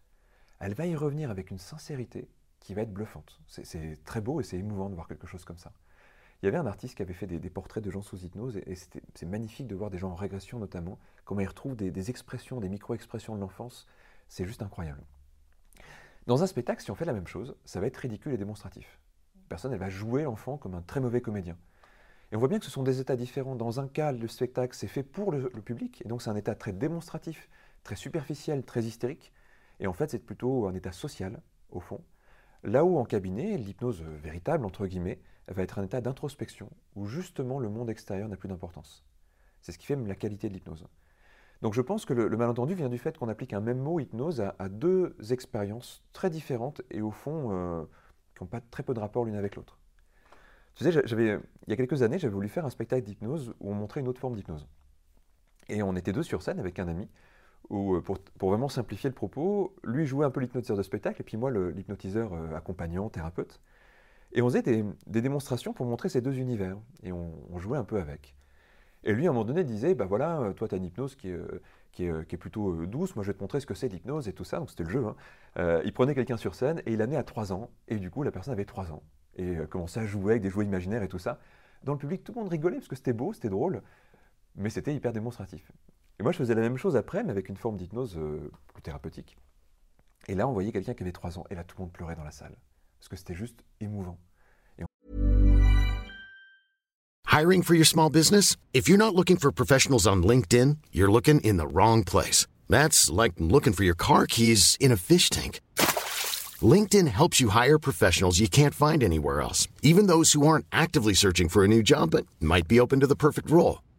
elle va y revenir avec une sincérité qui va être bluffante. C'est très beau et c'est émouvant de voir quelque chose comme ça. Il y avait un artiste qui avait fait des, portraits de gens sous hypnose et, c'est magnifique de voir des gens en régression notamment, comment ils retrouvent des, expressions, des micro-expressions de l'enfance. C'est juste incroyable. Dans un spectacle, si on fait la même chose, ça va être ridicule et démonstratif. La personne, elle va jouer l'enfant comme un très mauvais comédien. Et on voit bien que ce sont des états différents. Dans un cas, le spectacle, c'est fait pour le public, et donc c'est un état très démonstratif, très superficiel, très hystérique. Et en fait, c'est plutôt un état social, au fond. Là où en cabinet, l'hypnose véritable, entre guillemets, va être un état d'introspection, où justement le monde extérieur n'a plus d'importance. C'est ce qui fait la qualité de l'hypnose. Donc je pense que le, malentendu vient du fait qu'on applique un même mot hypnose à, deux expériences très différentes et au fond euh, qui n'ont pas très peu de rapport l'une avec l'autre. Tu sais, il y a quelques années, j'avais voulu faire un spectacle d'hypnose où on montrait une autre forme d'hypnose. Et on était deux sur scène avec un ami, où, euh, pour, vraiment simplifier le propos, lui jouait un peu l'hypnotiseur de spectacle, et puis moi l'hypnotiseur euh, accompagnant, thérapeute. Et on faisait des, démonstrations pour montrer ces deux univers, et on, jouait un peu avec. Et lui, à un moment donné, disait, bah voilà, euh, toi, tu as une hypnose qui est, plutôt douce, moi, je vais te montrer ce que c'est l'hypnose et tout ça, donc c'était le jeu. Hein. il prenait quelqu'un sur scène, et il l'amenait à 3 ans, et du coup, la personne avait 3 ans, et commençait à jouer avec des jouets imaginaires et tout ça. Dans le public, tout le monde rigolait, parce que c'était beau, c'était drôle, mais c'était hyper démonstratif. Et moi, je faisais la même chose après, mais avec une forme d'hypnose euh, plus thérapeutique. Et là, on voyait quelqu'un qui avait trois ans, et là, tout le monde pleurait dans la salle. Parce que c'était juste émouvant. Hiring for your small business? If you're not looking for professionals on LinkedIn, you're looking in the wrong place. That's like looking for your car keys in a fish tank. LinkedIn helps you hire professionals you can't find anywhere else, even those who aren't actively searching for a new job but might be open to the perfect role.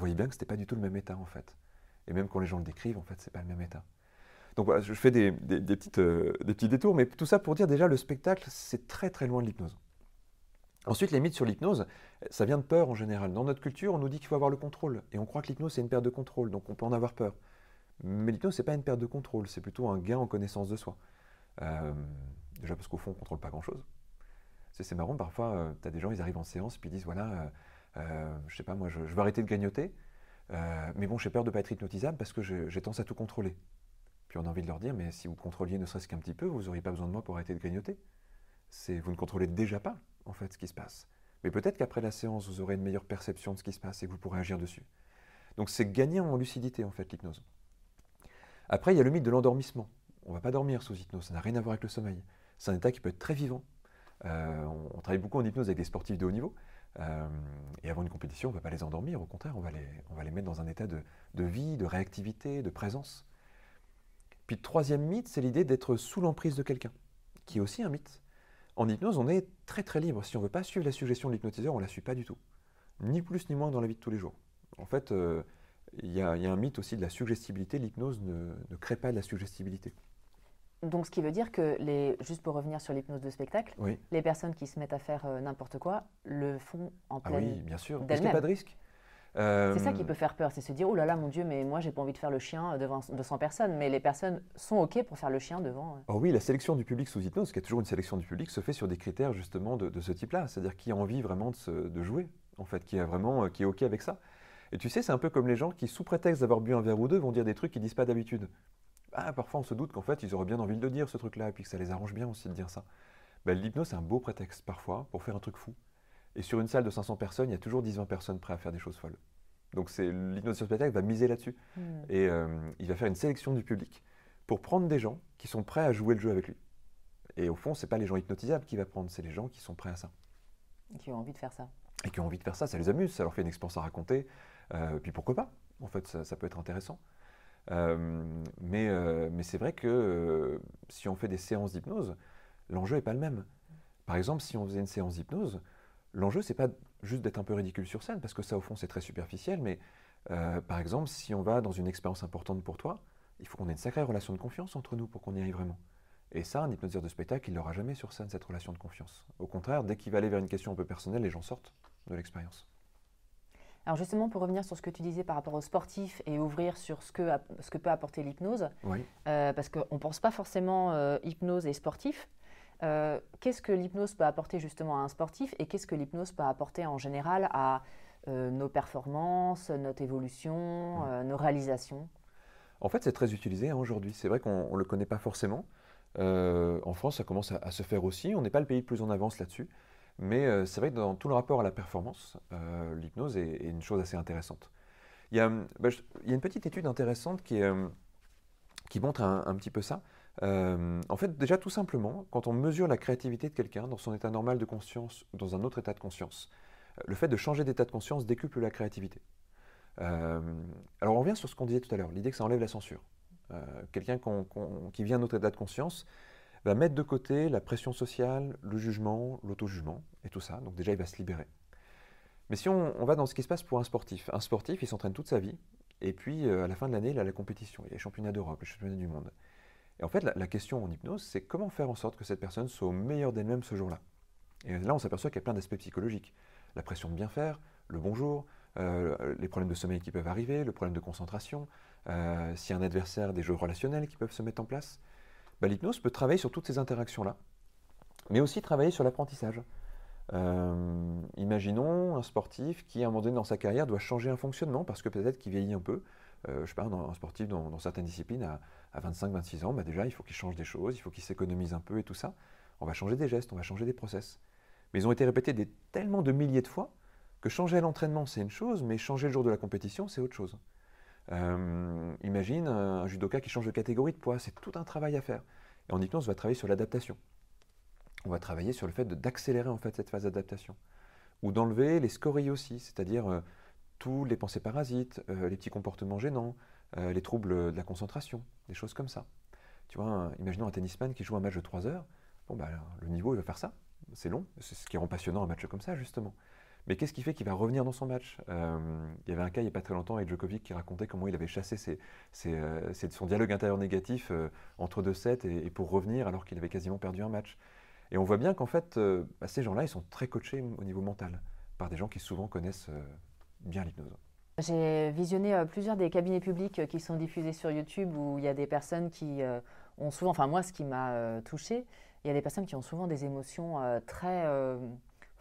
Vous voyez bien que c'était pas du tout le même état en fait. Et même quand les gens le décrivent, en fait, c'est pas le même état. Donc voilà, je fais euh, des petits détours, mais tout ça pour dire déjà, le spectacle, c'est très très loin de l'hypnose. Ensuite, les mythes sur l'hypnose, ça vient de peur en général. Dans notre culture, on nous dit qu'il faut avoir le contrôle. Et on croit que l'hypnose, c'est une perte de contrôle, donc on peut en avoir peur. Mais l'hypnose, c'est pas une perte de contrôle, c'est plutôt un gain en connaissance de soi. Euh, déjà parce qu'au fond, on contrôle pas grand-chose. C'est marrant, parfois, euh, tu as des gens, ils arrivent en séance, puis ils disent, voilà, je sais pas, moi, je, je, veux arrêter de grignoter. Euh, mais bon, j'ai peur de ne pas être hypnotisable parce que j'ai tendance à tout contrôler. Puis on a envie de leur dire, mais si vous contrôliez ne serait-ce qu'un petit peu, vous n'auriez pas besoin de moi pour arrêter de grignoter. Vous ne contrôlez déjà pas, en fait, ce qui se passe. Mais peut-être qu'après la séance, vous aurez une meilleure perception de ce qui se passe et que vous pourrez agir dessus. Donc c'est gagner en lucidité, en fait, l'hypnose. Après, il y a le mythe de l'endormissement. On ne va pas dormir sous hypnose, ça n'a rien à voir avec le sommeil. C'est un état qui peut être très vivant. Euh, on, travaille beaucoup en hypnose avec des sportifs de haut niveau. Euh, et avant une compétition, on ne va pas les endormir, au contraire, on va les, mettre dans un état de, vie, de réactivité, de présence. Puis le troisième mythe, c'est l'idée d'être sous l'emprise de quelqu'un, qui est aussi un mythe. En hypnose, on est très très libre. Si on ne veut pas suivre la suggestion de l'hypnotiseur, on ne la suit pas du tout. Ni plus ni moins dans la vie de tous les jours. En fait, euh, il y, a un mythe aussi de la suggestibilité. L'hypnose ne crée pas de la suggestibilité. Donc, ce qui veut dire que, les, juste pour revenir sur l'hypnose de spectacle, les personnes qui se mettent à faire euh, n'importe quoi le font en pleine. Ah oui, bien sûr. Parce qu'il n'y a pas de risque? C'est ça qui euh, peut faire peur, c'est se dire oh là là mon Dieu, mais moi j'ai pas envie de faire le chien devant 200 personnes, mais les personnes sont ok pour faire le chien devant. Oh oui, la sélection du public sous hypnose, qui est toujours une sélection du public, se fait sur des critères justement de, ce type-là, c'est-à-dire qui a envie vraiment de, de, jouer, en fait, qui est vraiment qui est ok avec ça. Et tu sais, c'est un peu comme les gens qui, sous prétexte d'avoir bu un verre ou deux, vont dire des trucs qu'ils disent pas d'habitude. Ah, parfois on se doute qu'en fait ils auraient bien envie de le dire ce truc-là, et puis que ça les arrange bien aussi de dire ça. Ben, L'hypnose c'est un beau prétexte parfois pour faire un truc fou. Et sur une salle de 500 personnes, il y a toujours 10-20 personnes prêtes à faire des choses folles. Donc l'hypnose sur spectacle va miser là-dessus. Hmm. Et euh, il va faire une sélection du public pour prendre des gens qui sont prêts à jouer le jeu avec lui. Et au fond, ce n'est pas les gens hypnotisables qu'il va prendre, c'est les gens qui sont prêts à ça. Qui ont envie de faire ça. Et qui ont envie de faire ça, ça les amuse, ça leur fait une expérience à raconter. Euh, puis pourquoi pas? En fait, ça, peut être intéressant. Euh, mais mais c'est vrai que si on fait des séances d'hypnose, l'enjeu n'est pas le même. Par exemple, si on faisait une séance d'hypnose, l'enjeu, c'est pas juste d'être un peu ridicule sur scène, parce que ça, au fond, c'est très superficiel, mais euh, par exemple, si on va dans une expérience importante pour toi, il faut qu'on ait une sacrée relation de confiance entre nous pour qu'on y aille vraiment. Et ça, un hypnotiseur de spectacle, il n'aura jamais sur scène cette relation de confiance. Au contraire, dès qu'il va aller vers une question un peu personnelle, les gens sortent de l'expérience. Alors justement, pour revenir sur ce que tu disais par rapport aux sportifs et ouvrir sur ce que, ce que peut apporter l'hypnose, euh, parce qu'on ne pense pas forcément euh, hypnose et sportif, euh, qu'est-ce que l'hypnose peut apporter justement à un sportif et qu'est-ce que l'hypnose peut apporter en général à nos performances, notre évolution, euh, nos réalisations? En fait, c'est très utilisé hein, aujourd'hui. C'est vrai qu'on ne le connaît pas forcément. en France, ça commence à, se faire aussi. On n'est pas le pays le plus en avance là-dessus. Mais c'est vrai que dans tout le rapport à la performance, l'hypnose est, une chose assez intéressante. Il y, a, bah, une petite étude intéressante qui, qui montre un, petit peu ça. Euh, en fait, déjà tout simplement, quand on mesure la créativité de quelqu'un dans son état normal de conscience, dans un autre état de conscience, euh, le fait de changer d'état de conscience décuple la créativité. Euh, alors on revient sur ce qu'on disait tout à l'heure, l'idée que ça enlève la censure. quelqu'un qui vient d'un autre état de conscience va mettre de côté la pression sociale, le jugement, l'auto-jugement et tout ça. Donc déjà, il va se libérer. Mais si on, va dans ce qui se passe pour un sportif, un sportif, il s'entraîne toute sa vie, et puis à la fin de l'année, il a la compétition, il y a les championnats d'Europe, les championnats du monde. Et en fait, la, question en hypnose, c'est comment faire en sorte que cette personne soit au meilleur d'elle-même ce jour-là. Et là, on s'aperçoit qu'il y a plein d'aspects psychologiques. La pression de bien faire, le bonjour, euh, les problèmes de sommeil qui peuvent arriver, le problème de concentration, euh, s'il y a un adversaire, des jeux relationnels qui peuvent se mettre en place. Bah, l'hypnose peut travailler sur toutes ces interactions-là, mais aussi travailler sur l'apprentissage. Euh, imaginons un sportif qui, à un moment donné dans sa carrière, doit changer un fonctionnement parce que peut-être qu'il vieillit un peu. je sais pas, un sportif dans, certaines disciplines à 25-26 ans, bah déjà, il faut qu'ils changent des choses, il faut qu'ils s'économisent un peu et tout ça. On va changer des gestes, on va changer des process. Mais ils ont été répétés tellement de milliers de fois que changer l'entraînement, c'est une chose, mais changer le jour de la compétition, c'est autre chose. Euh, imagine un, judoka qui change de catégorie de poids, c'est tout un travail à faire. Et en hypnose, on va travailler sur l'adaptation. On va travailler sur le fait d'accélérer en fait cette phase d'adaptation. Ou d'enlever les scories aussi, c'est-à-dire euh, tous les pensées parasites, euh, les petits comportements gênants, euh, les troubles de la concentration, des choses comme ça. Tu vois, imaginons un tennisman qui joue un match de 3 heures, bon, bah, le niveau, il va faire ça. C'est long, c'est ce qui rend passionnant un match comme ça, justement. Mais qu'est-ce qui fait qu'il va revenir dans son match? Euh, Il y avait un cas il n'y a pas très longtemps avec Djokovic qui racontait comment il avait chassé euh, son dialogue intérieur négatif entre deux sets et, pour revenir alors qu'il avait quasiment perdu un match. Et on voit bien qu'en fait, bah, ces gens-là, ils sont très coachés au niveau mental par des gens qui souvent connaissent bien l'hypnose. J'ai visionné euh, plusieurs des cabinets publics euh, qui sont diffusés sur YouTube où il y a des personnes qui euh, ont souvent, enfin moi ce qui m'a touché, il y a des personnes qui ont souvent des émotions très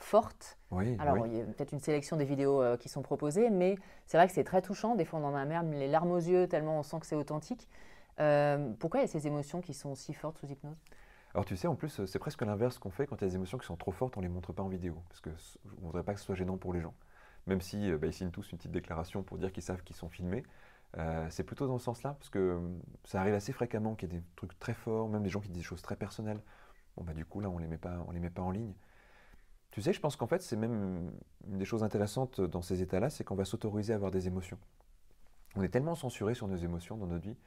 fortes. Oui, Alors il y a peut-être une sélection des vidéos qui sont proposées, mais c'est vrai que c'est très touchant. Des fois on en a même les larmes aux yeux tellement on sent que c'est authentique. pourquoi il y a ces émotions qui sont si fortes sous hypnose? Alors tu sais, en plus, c'est presque l'inverse qu'on fait quand il y a des émotions qui sont trop fortes, on ne les montre pas en vidéo, parce qu'on ne voudrait pas que ce soit gênant pour les gens même si euh, bah, ils signent tous une petite déclaration pour dire qu'ils savent qu'ils sont filmés. Euh, c'est plutôt dans ce sens-là, parce que euh, ça arrive assez fréquemment qu'il y ait des trucs très forts, même des gens qui disent des choses très personnelles. Bon, bah, du coup, là, on ne les, met pas, les met pas en ligne. Tu sais, je pense qu'en fait, c'est même une des choses intéressantes dans ces états-là, c'est qu'on va s'autoriser à avoir des émotions. On est tellement censuré sur nos émotions dans notre vie.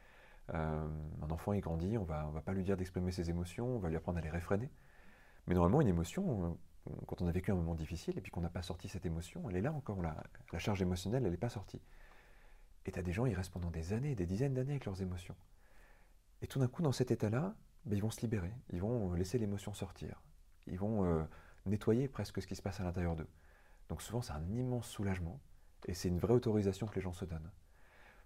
un enfant, il grandit, on va, va pas lui dire d'exprimer ses émotions, on va lui apprendre à les réfréner. Mais normalement, une émotion, quand on a vécu un moment difficile et puis qu'on n'a pas sorti cette émotion, elle est là encore, la, la charge émotionnelle, elle n'est pas sortie. Et tu as des gens, ils restent pendant des années, des dizaines d'années avec leurs émotions. Et tout d'un coup, dans cet état-là, ben, ils vont se libérer, ils vont euh, laisser l'émotion sortir, ils vont euh, nettoyer presque ce qui se passe à l'intérieur d'eux. Donc souvent, c'est un immense soulagement et c'est une vraie autorisation que les gens se donnent.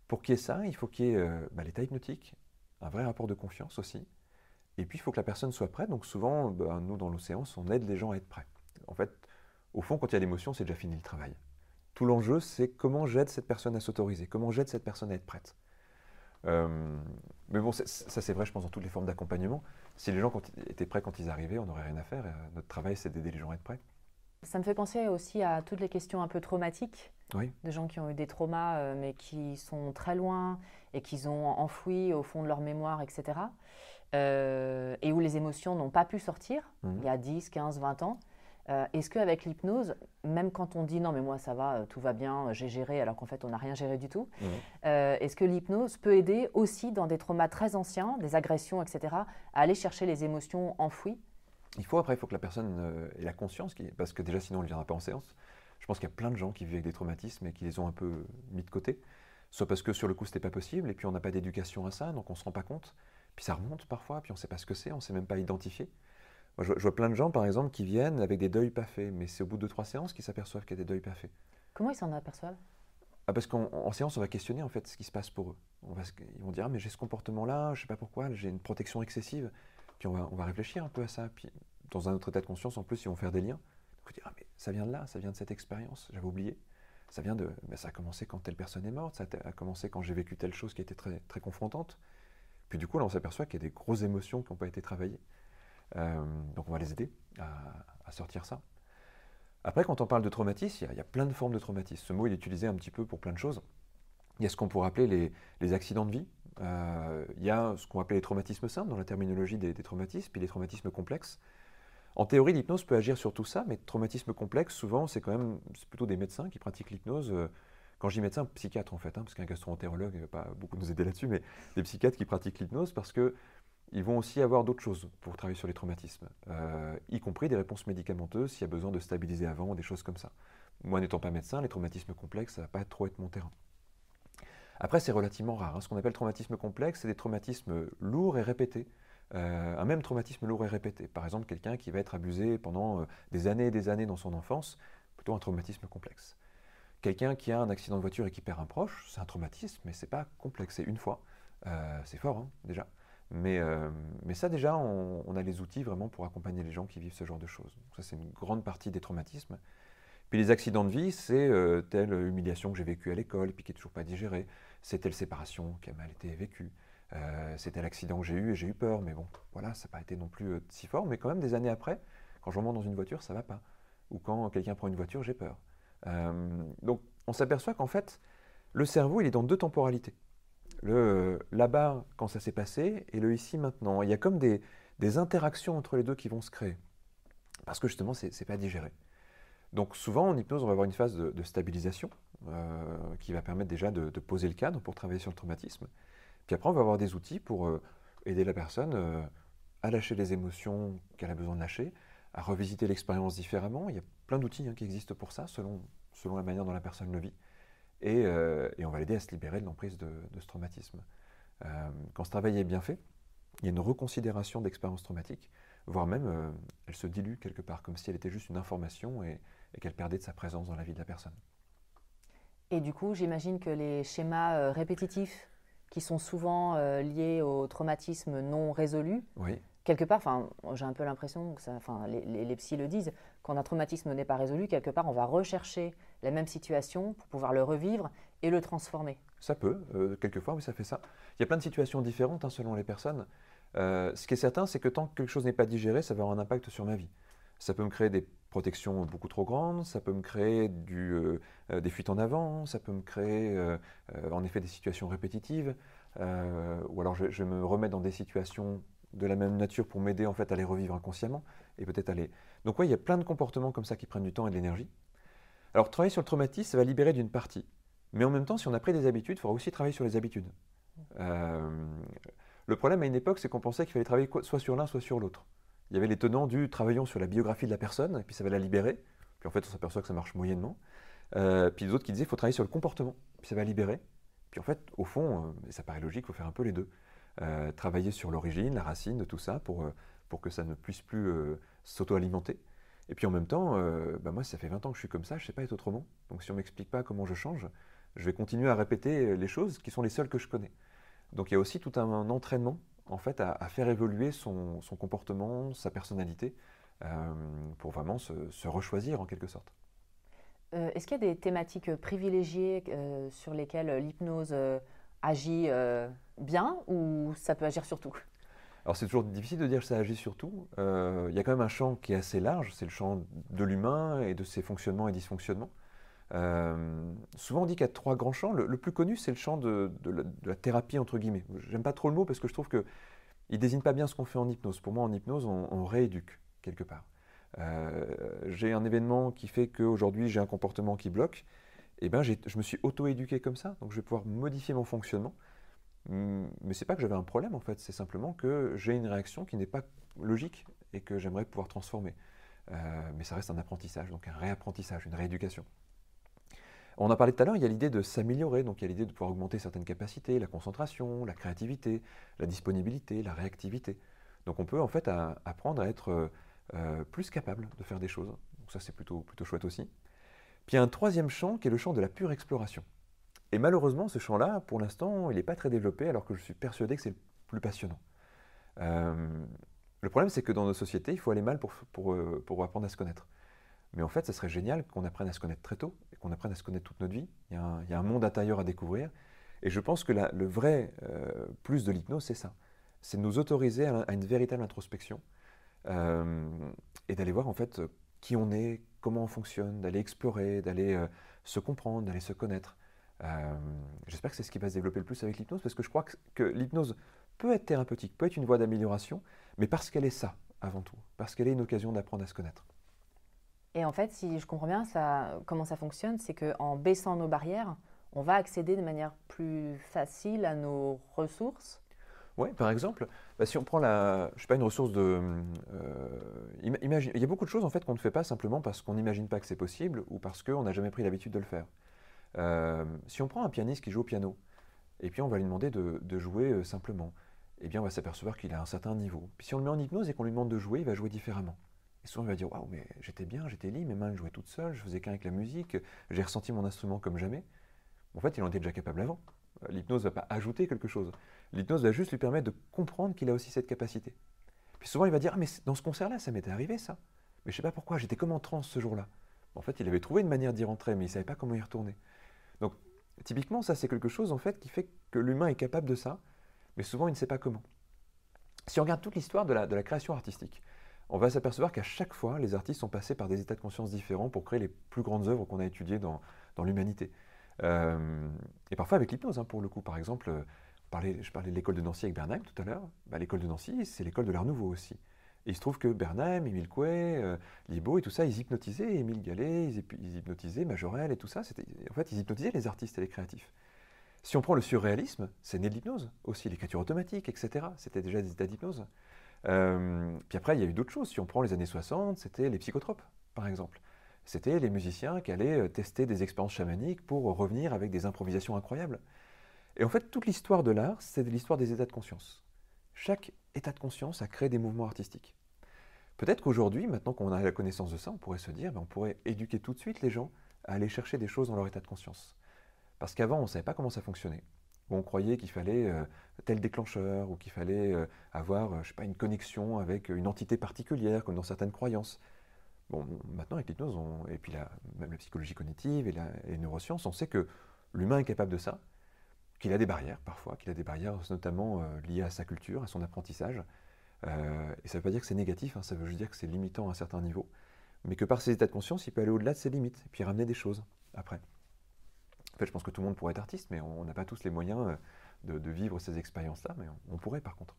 Pour qu'il y ait ça, il faut qu'il y ait euh, ben, l'état hypnotique, un vrai rapport de confiance aussi, et puis, il faut que la personne soit prête. Donc, souvent, ben, nous, dans l'océan, on aide les gens à être prêts. En fait, au fond, quand il y a l'émotion, c'est déjà fini le travail. Tout l'enjeu, c'est comment j'aide cette personne à s'autoriser, comment j'aide cette personne à être prête. Euh, mais bon, ça, c'est vrai, je pense, dans toutes les formes d'accompagnement. Si les gens étaient prêts quand ils arrivaient, on n'aurait rien à faire. Euh, notre travail, c'est d'aider les gens à être prêts. Ça me fait penser aussi à toutes les questions un peu traumatiques Oui. de gens qui ont eu des traumas, euh, mais qui sont très loin et qu'ils ont enfoui au fond de leur mémoire, etc. Euh, et où les émotions n'ont pas pu sortir Mhm. il y a 10, 15, 20 ans. Euh, Est-ce qu'avec l'hypnose, même quand on dit non, mais moi ça va, euh, tout va bien, euh, j'ai géré, alors qu'en fait on n'a rien géré du tout, Mhm. euh, est-ce que l'hypnose peut aider aussi dans des traumas très anciens, des agressions, etc., à aller chercher les émotions enfouies? Il faut après, il faut que la personne euh, ait la conscience, qui- parce que déjà sinon elle ne viendra pas en séance. Je pense qu'il y a plein de gens qui vivent avec des traumatismes et qui les ont un peu mis de côté, soit parce que sur le coup c'était pas possible et puis on n'a pas d'éducation à ça, donc on se rend pas compte. Puis ça remonte parfois, puis on ne sait pas ce que c'est, on ne sait même pas identifier. Moi, je, vois- plein de gens par exemple qui viennent avec des deuils pas faits, mais c'est au bout de trois séances qu'ils s'aperçoivent qu'il y a des deuils pas faits. Comment ils s'en aperçoivent? Ah, parce qu'en en séance, on va questionner en fait ce qui se passe pour eux. On va, ils vont dire ah, mais j'ai ce comportement-là, je sais pas pourquoi, j'ai une protection excessive. Puis on va, on va réfléchir un peu à ça. Puis dans un autre état de conscience, en plus, ils vont faire des liens. Ils vont dire ah mais ça vient de là, ça vient de cette expérience, j'avais oublié. Ça vient de, mais ça a commencé quand telle personne est morte, ça a commencé quand j'ai vécu telle chose qui était très très confrontante. Puis du coup là, on s'aperçoit qu'il y a des grosses émotions qui n'ont pas été travaillées. Euh, donc on va les aider à, sortir ça. Après, quand on parle de traumatisme, il y, a, plein de formes de traumatisme. Ce mot, il est utilisé un petit peu pour plein de choses. Il y a ce qu'on pourrait appeler les, accidents de vie. Euh, il y a ce qu'on appelle les traumatismes simples dans la terminologie des, traumatismes, puis les traumatismes complexes. En théorie, l'hypnose peut agir sur tout ça, mais traumatisme complexe, souvent, c'est quand même plutôt des médecins qui pratiquent l'hypnose. Euh, Quand je dis médecin, psychiatre en fait, hein, parce qu'un gastroentérologue ne va pas beaucoup nous aider là-dessus, mais des psychiatres qui pratiquent l'hypnose parce que ils vont aussi avoir d'autres choses pour travailler sur les traumatismes, euh, y compris des réponses médicamenteuses s'il y a besoin de stabiliser avant, des choses comme ça. Moi, n'étant pas médecin, les traumatismes complexes, ça ne va pas trop être mon terrain. Après, c'est relativement rare. hein. Ce qu'on appelle traumatisme complexe, c'est des traumatismes lourds et répétés. Euh, un même traumatisme lourd et répété. Par exemple, quelqu'un qui va être abusé pendant euh, des années et des années dans son enfance, plutôt un traumatisme complexe. Quelqu'un qui a un accident de voiture et qui perd un proche, c'est un traumatisme, mais c'est pas complexe. C'est une fois. C'est fort, hein, déjà. Mais, euh, mais ça, déjà, on, a les outils vraiment pour accompagner les gens qui vivent ce genre de choses. Ça, c'est une grande partie des traumatismes. Puis les accidents de vie, c'est euh, telle humiliation que j'ai vécue à l'école, puis qui n'est toujours pas digérée. C'est telle séparation qui a mal été vécue. Euh, c'est tel accident que j'ai eu et j'ai eu peur. Mais bon, voilà, ça n'a pas été non plus si fort. Mais quand même, des années après, quand je remonte dans une voiture, ça va pas. Ou quand quelqu'un prend une voiture, j'ai peur. Donc, on s'aperçoit qu'en fait, le cerveau, il est dans deux temporalités. Le là-bas, quand ça s'est passé, et le ici, maintenant. Il y a comme des, interactions entre les deux qui vont se créer. Parce que justement, c'est n'est pas digéré. Donc souvent en hypnose, on va avoir une phase de, stabilisation euh, qui va permettre déjà de, de, poser le cadre pour travailler sur le traumatisme. Puis après, on va avoir des outils pour euh, aider la personne euh, à lâcher les émotions qu'elle a besoin de lâcher, à revisiter l'expérience différemment. Il y a plein d'outils hein, qui existent pour ça, selon, selon la manière dont la personne le vit. Et, euh, et on va l'aider à se libérer de l'emprise de, de, ce traumatisme. Euh, quand ce travail est bien fait, il y a une reconsidération d'expérience traumatique, voire même euh, elle se dilue quelque part, comme si elle était juste une information et, et qu'elle perdait de sa présence dans la vie de la personne. Et du coup, j'imagine que les schémas euh, répétitifs qui sont souvent liés au traumatisme non résolu, oui. quelque part, j'ai un peu l'impression que ça, les, les, les psys le disent, quand un traumatisme n'est pas résolu, quelque part, on va rechercher la même situation pour pouvoir le revivre et le transformer. Ça peut, euh, quelquefois, oui, ça fait ça. Il y a plein de situations différentes hein, selon les personnes. Euh, ce qui est certain, c'est que tant que quelque chose n'est pas digéré, ça va avoir un impact sur ma vie. Ça peut me créer des protections beaucoup trop grandes, ça peut me créer euh, des fuites en avant, ça peut me créer en effet des situations répétitives, ou alors je, me remets dans des situations de la même nature pour m'aider en fait à les revivre inconsciemment et peut-être les. Donc oui, il y a plein de comportements comme ça qui prennent du temps et de l'énergie. Alors travailler sur le traumatisme, ça va libérer d'une partie, mais en même temps, si on a pris des habitudes, il faudra aussi travailler sur les habitudes. Euh, le problème à une époque, c'est qu'on pensait qu'il fallait travailler soit sur l'un, soit sur l'autre. Il y avait les tenants du travaillons sur la biographie de la personne, et puis ça va la libérer. Puis en fait, on s'aperçoit que ça marche moyennement. Euh, puis d'autres qui disaient qu'il faut travailler sur le comportement, puis ça va libérer. Puis en fait, au fond, euh, ça paraît logique, il faut faire un peu les deux. Travailler sur l'origine, la racine de tout ça, pour, pour que ça ne puisse plus s'auto-alimenter. Et puis en même temps, bah moi, ça fait 20 ans que je suis comme ça, je ne sais pas être autrement. Donc si on ne m'explique pas comment je change, je vais continuer à répéter les choses qui sont les seules que je connais. Donc il y a aussi tout un, entraînement en fait, à, faire évoluer son, comportement, sa personnalité, euh, pour vraiment se, rechoisir en quelque sorte. Euh, Est-ce qu'il y a des thématiques privilégiées euh, sur lesquelles l'hypnose agit bien ou ça peut agir sur tout? Alors c'est toujours difficile de dire que ça agit sur tout. Euh, il y a quand même un champ qui est assez large, c'est le champ de l'humain et de ses fonctionnements et dysfonctionnements. Euh, souvent on dit qu'il y a trois grands champs. Le, plus connu c'est le champ de, la, thérapie entre guillemets. J'aime pas trop le mot parce que je trouve qu'il ne désigne pas bien ce qu'on fait en hypnose. Pour moi en hypnose on, rééduque quelque part. Euh, j'ai un événement qui fait qu'aujourd'hui j'ai un comportement qui bloque. Et eh ben, je me suis auto-éduqué comme ça, donc je vais pouvoir modifier mon fonctionnement mais c'est pas que j'avais un problème en fait, c'est simplement que j'ai une réaction qui n'est pas logique et que j'aimerais pouvoir transformer. Euh, mais ça reste un apprentissage, donc un réapprentissage, une rééducation. On a parlé tout à l'heure, il y a l'idée de s'améliorer, donc il y a l'idée de pouvoir augmenter certaines capacités, la concentration, la créativité, la disponibilité, la réactivité. Donc on peut en fait apprendre à être euh, plus capable de faire des choses. Donc ça c'est plutôt, plutôt chouette aussi. Puis il y a un troisième champ qui est le champ de la pure exploration. Et malheureusement, ce champ-là, pour l'instant, il n'est pas très développé, alors que je suis persuadé que c'est le plus passionnant. Euh, le problème, c'est que dans nos sociétés, il faut aller mal pour, pour, euh, pour, apprendre à se connaître. Mais en fait, ce serait génial qu'on apprenne à se connaître très tôt, et qu'on apprenne à se connaître toute notre vie. Il y a un, monde intérieur à découvrir. Et je pense que le vrai euh, plus de l'hypnose, c'est ça. C'est de nous autoriser à, une véritable introspection, et d'aller voir en fait qui on est, comment on fonctionne, d'aller explorer, d'aller se comprendre, d'aller se connaître. Euh, j'espère que c'est ce qui va se développer le plus avec l'hypnose, parce que je crois que, l'hypnose peut être thérapeutique, peut être une voie d'amélioration, mais parce qu'elle est ça, avant tout, parce qu'elle est une occasion d'apprendre à se connaître. Et en fait, si je comprends bien, ça, comment ça fonctionne, c'est qu'en baissant nos barrières, on va accéder de manière plus facile à nos ressources. Oui, par exemple, bah, si on prend la, je sais pas, une ressource de, euh, imagine, il y a beaucoup de choses en fait qu'on ne fait pas simplement parce qu'on n'imagine pas que c'est possible ou parce qu'on n'a jamais pris l'habitude de le faire. Euh, si on prend un pianiste qui joue au piano, et puis on va lui demander de, jouer euh, simplement, eh bien on va s'apercevoir qu'il a un certain niveau. Puis si on le met en hypnose et qu'on lui demande de jouer, il va jouer différemment. Et souvent il va dire Waouh, mais j'étais bien, j'étais libre, mes mains jouaient toutes seules, je faisais qu'un avec la musique, j'ai ressenti mon instrument comme jamais. En fait, il en était déjà capable avant. L'hypnose ne va pas ajouter quelque chose. L'hypnose va juste lui permettre de comprendre qu'il a aussi cette capacité. Puis souvent il va dire Ah, mais dans ce concert-là, ça m'était arrivé ça. Mais je ne sais pas pourquoi, j'étais comme en transe ce jour-là. En fait, il avait trouvé une manière d'y rentrer, mais il ne savait pas comment y retourner. Donc, typiquement, ça, c'est quelque chose en fait qui fait que l'humain est capable de ça, mais souvent il ne sait pas comment. Si on regarde toute l'histoire de la, création artistique, on va s'apercevoir qu'à chaque fois, les artistes sont passés par des états de conscience différents pour créer les plus grandes œuvres qu'on a étudiées dans, l'humanité. Euh, et parfois avec l'hypnose, hein, pour le coup. Par exemple, je parlais de l'école de Nancy avec Bernheim tout à l'heure. Bah, l'école de Nancy, c'est l'école de l'art nouveau aussi il se trouve que Bernheim, Émile Coué, euh, Libo et tout ça, ils hypnotisaient Émile Gallet, ils, hypnotisaient Majorel et tout ça. En fait, ils hypnotisaient les artistes et les créatifs. Si on prend le surréalisme, c'est né de l'hypnose aussi, l'écriture automatique, etc. C'était déjà des états d'hypnose. Euh, puis après, il y a eu d'autres choses. Si on prend les années 60, c'était les psychotropes, par exemple. C'était les musiciens qui allaient euh, tester des expériences chamaniques pour revenir avec des improvisations incroyables. Et en fait, toute l'histoire de l'art, c'est l'histoire des états de conscience. Chaque état de conscience a créé des mouvements artistiques. Peut-être qu'aujourd'hui, maintenant qu'on a la connaissance de ça, on pourrait se dire, ben, on pourrait éduquer tout de suite les gens à aller chercher des choses dans leur état de conscience. Parce qu'avant, on ne savait pas comment ça fonctionnait. on croyait qu'il fallait euh, tel déclencheur, ou qu'il fallait euh, avoir, euh, une connexion avec une entité particulière, comme dans certaines croyances. Bon, maintenant, avec l'hypnose, et puis même la psychologie cognitive et les neurosciences, on sait que l'humain est capable de ça, qu'il a des barrières parfois, qu'il a des barrières notamment euh, liées à sa culture, à son apprentissage. Euh, et ça ne veut pas dire que c'est négatif, hein, ça veut juste dire que c'est limitant à un certain niveau, mais que par ses états de conscience, il peut aller au-delà de ses limites, et puis ramener des choses après. En fait, je pense que tout le monde pourrait être artiste, mais on n'a pas tous les moyens euh, de, vivre ces expériences-là, mais on, pourrait par contre.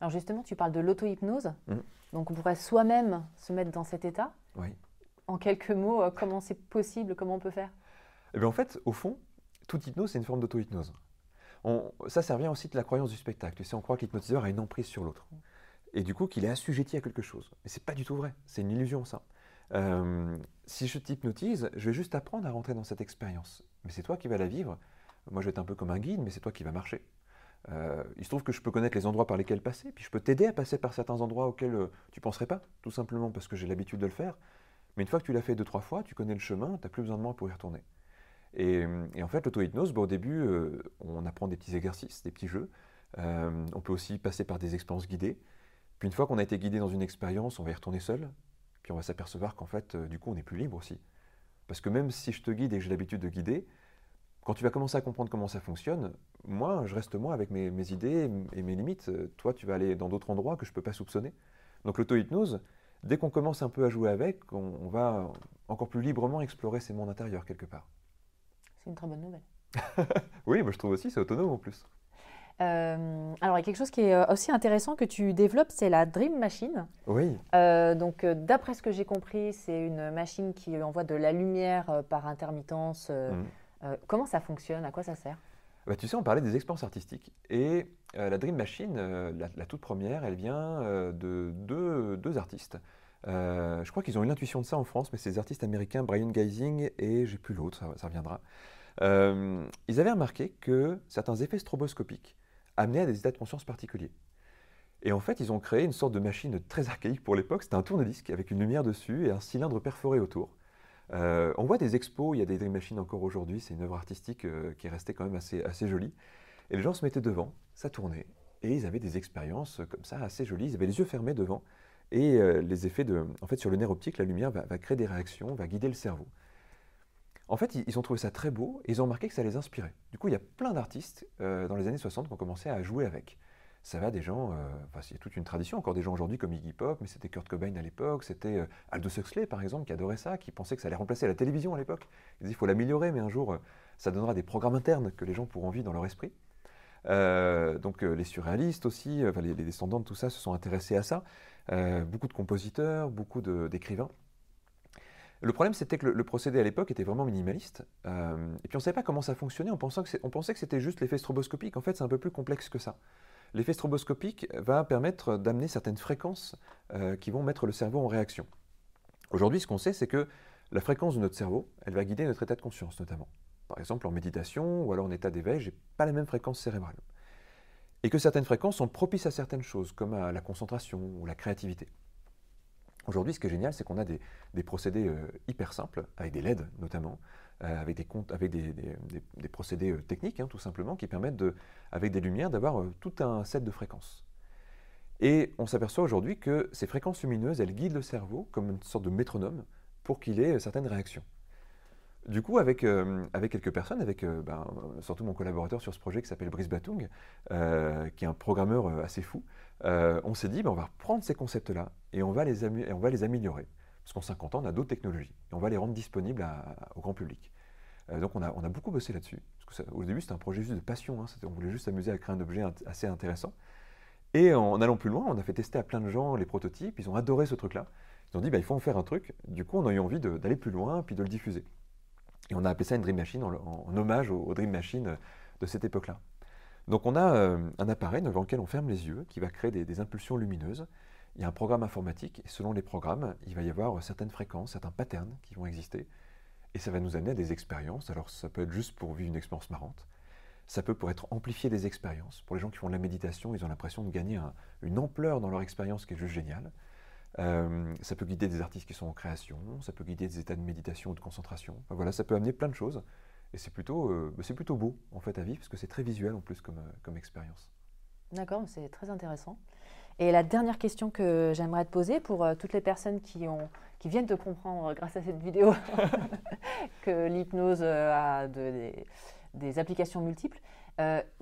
Alors justement, tu parles de l'auto-hypnose, mmh. donc on pourrait soi-même se mettre dans cet état. Oui. En quelques mots, comment c'est possible, comment on peut faire? Eh bien, En fait, au fond, toute hypnose, c'est une forme d'auto-hypnose ça, ça revient aussi de la croyance du spectacle. Tu sais, on croit que l'hypnotiseur a une emprise sur l'autre. Et du coup, qu'il est assujetti à quelque chose. Mais c'est pas du tout vrai. C'est une illusion, ça. Euh, si je t'hypnotise, je vais juste apprendre à rentrer dans cette expérience. Mais c'est toi qui vas la vivre. Moi, je vais être un peu comme un guide, mais c'est toi qui vas marcher. Euh, il se trouve que je peux connaître les endroits par lesquels passer, puis je peux t'aider à passer par certains endroits auxquels euh, tu penserais pas, tout simplement parce que j'ai l'habitude de le faire. Mais une fois que tu l'as fait deux, trois fois, tu connais le chemin, tu n'as plus besoin de moi pour y retourner. Et, en fait, l'auto-hypnose, bah, au début, euh, on apprend des petits exercices, des petits jeux. Euh, on peut aussi passer par des expériences guidées. Puis une fois qu'on a été guidé dans une expérience, on va y retourner seul. Puis on va s'apercevoir qu'en fait, euh, du coup, on est plus libre aussi. Parce que même si je te guide et que j'ai l'habitude de guider, quand tu vas commencer à comprendre comment ça fonctionne, moi, je reste moi avec mes, idées et mes limites. Toi, tu vas aller dans d'autres endroits que je ne peux pas soupçonner. Donc l'auto-hypnose, dès qu'on commence un peu à jouer avec, on, va encore plus librement explorer ces mondes intérieurs quelque part. C'est une très bonne nouvelle. oui, moi je trouve aussi, c'est autonome en plus. Euh, alors, il y a quelque chose qui est euh, aussi intéressant que tu développes, c'est la Dream Machine. Oui. Euh, donc, d'après ce que j'ai compris, c'est une machine qui envoie de la lumière par intermittence. Mm. comment ça fonctionne? À quoi ça sert? Bah, tu sais, on parlait des expériences artistiques. Et la Dream Machine, la, toute première, elle vient de deux, deux artistes. je crois qu'ils ont eu l'intuition de ça en France, mais c'est des artistes américains, Brian Geising et j'ai plus l'autre, ça, ça, reviendra. Ils avaient remarqué que certains effets stroboscopiques amenés à des états de conscience particuliers. Et en fait, ils ont créé une sorte de machine très archaïque pour l'époque. C'était un tourne-disque avec une lumière dessus et un cylindre perforé autour. Euh, on voit des expos, il y a des Machines encore aujourd'hui, c'est une œuvre artistique euh, qui est restée quand même assez, jolie. Et les gens se mettaient devant, ça tournait, et ils avaient des expériences comme ça assez jolies. Ils avaient les yeux fermés devant, et euh, les effets de. En fait, sur le nerf optique, la lumière va, créer des réactions, va guider le cerveau. En fait, ils ont trouvé ça très beau et ils ont remarqué que ça les inspirait. Du coup, il y a plein d'artistes euh, dans les années 60 qui ont commencé à jouer avec. Ça va des gens, euh, enfin, il y a toute une tradition, encore des gens aujourd'hui comme Iggy Pop, mais c'était Kurt Cobain à l'époque, c'était euh, Aldous Huxley par exemple qui adorait ça, qui pensait que ça allait remplacer la télévision à l'époque. Il disait il faut l'améliorer, mais un jour ça donnera des programmes internes que les gens pourront vivre dans leur esprit. donc les surréalistes aussi, les, les, descendants de tout ça se sont intéressés à ça. beaucoup de compositeurs, beaucoup d'écrivains. Le problème, c'était que le, procédé à l'époque était vraiment minimaliste. Euh, et puis on ne savait pas comment ça fonctionnait. On pensait que, pensait que c'était juste l'effet stroboscopique. En fait, c'est un peu plus complexe que ça. L'effet stroboscopique va permettre d'amener certaines fréquences euh, qui vont mettre le cerveau en réaction. Aujourd'hui, ce qu'on sait, c'est que la fréquence de notre cerveau, elle va guider notre état de conscience notamment. Par exemple, en méditation ou alors en état d'éveil, j'ai pas la même fréquence cérébrale. Et que certaines fréquences sont propices à certaines choses, comme à la concentration ou la créativité. Aujourd'hui, ce qui est génial, c'est qu'on a des, procédés euh, hyper simples, avec des LED notamment, euh, avec, des, procédés euh, techniques, hein, tout simplement, qui permettent, avec des lumières, d'avoir tout un set de fréquences. Et on s'aperçoit aujourd'hui que ces fréquences lumineuses, elles guident le cerveau comme une sorte de métronome pour qu'il ait certaines réactions. Du coup, avec, avec quelques personnes, avec ben, surtout mon collaborateur sur ce projet qui s'appelle Brice Batung, qui est un programmeur assez fou, euh, on s'est dit, ben, on va reprendre ces concepts-là et on va les, améliorer. Parce qu'en 50 ans, on a d'autres technologies et on va les rendre disponibles au grand public. Euh, donc on a, on a, beaucoup bossé là-dessus. Au début, c'était un projet juste de passion. Hein, on voulait juste s'amuser à créer un objet assez intéressant. Et en allant plus loin, on a fait tester à plein de gens les prototypes. Ils ont adoré ce truc-là. Ils ont dit, ben, il faut en faire un truc. Du coup, on a eu envie d'aller plus loin puis de le diffuser. Et on a appelé ça une Dream Machine en, hommage aux Dream Machine de cette époque-là. Donc on a euh, un appareil devant lequel on ferme les yeux qui va créer des, impulsions lumineuses. Il y a un programme informatique et selon les programmes, il va y avoir certaines fréquences, certains patterns qui vont exister. Et ça va nous amener à des expériences. Alors ça peut être juste pour vivre une expérience marrante. Ça peut pour être amplifier des expériences. Pour les gens qui font de la méditation, ils ont l'impression de gagner une ampleur dans leur expérience qui est juste géniale. Euh, ça peut guider des artistes qui sont en création, ça peut guider des états de méditation ou de concentration. voilà, ça peut amener plein de choses. Et c'est plutôt, euh, bah, c'est plutôt beau en fait à vivre parce que c'est très visuel en plus comme, euh, expérience. D'accord, c'est très intéressant. Et la dernière question que j'aimerais te poser pour toutes les personnes qui, viennent de comprendre grâce à cette vidéo que l'hypnose a des, applications multiples,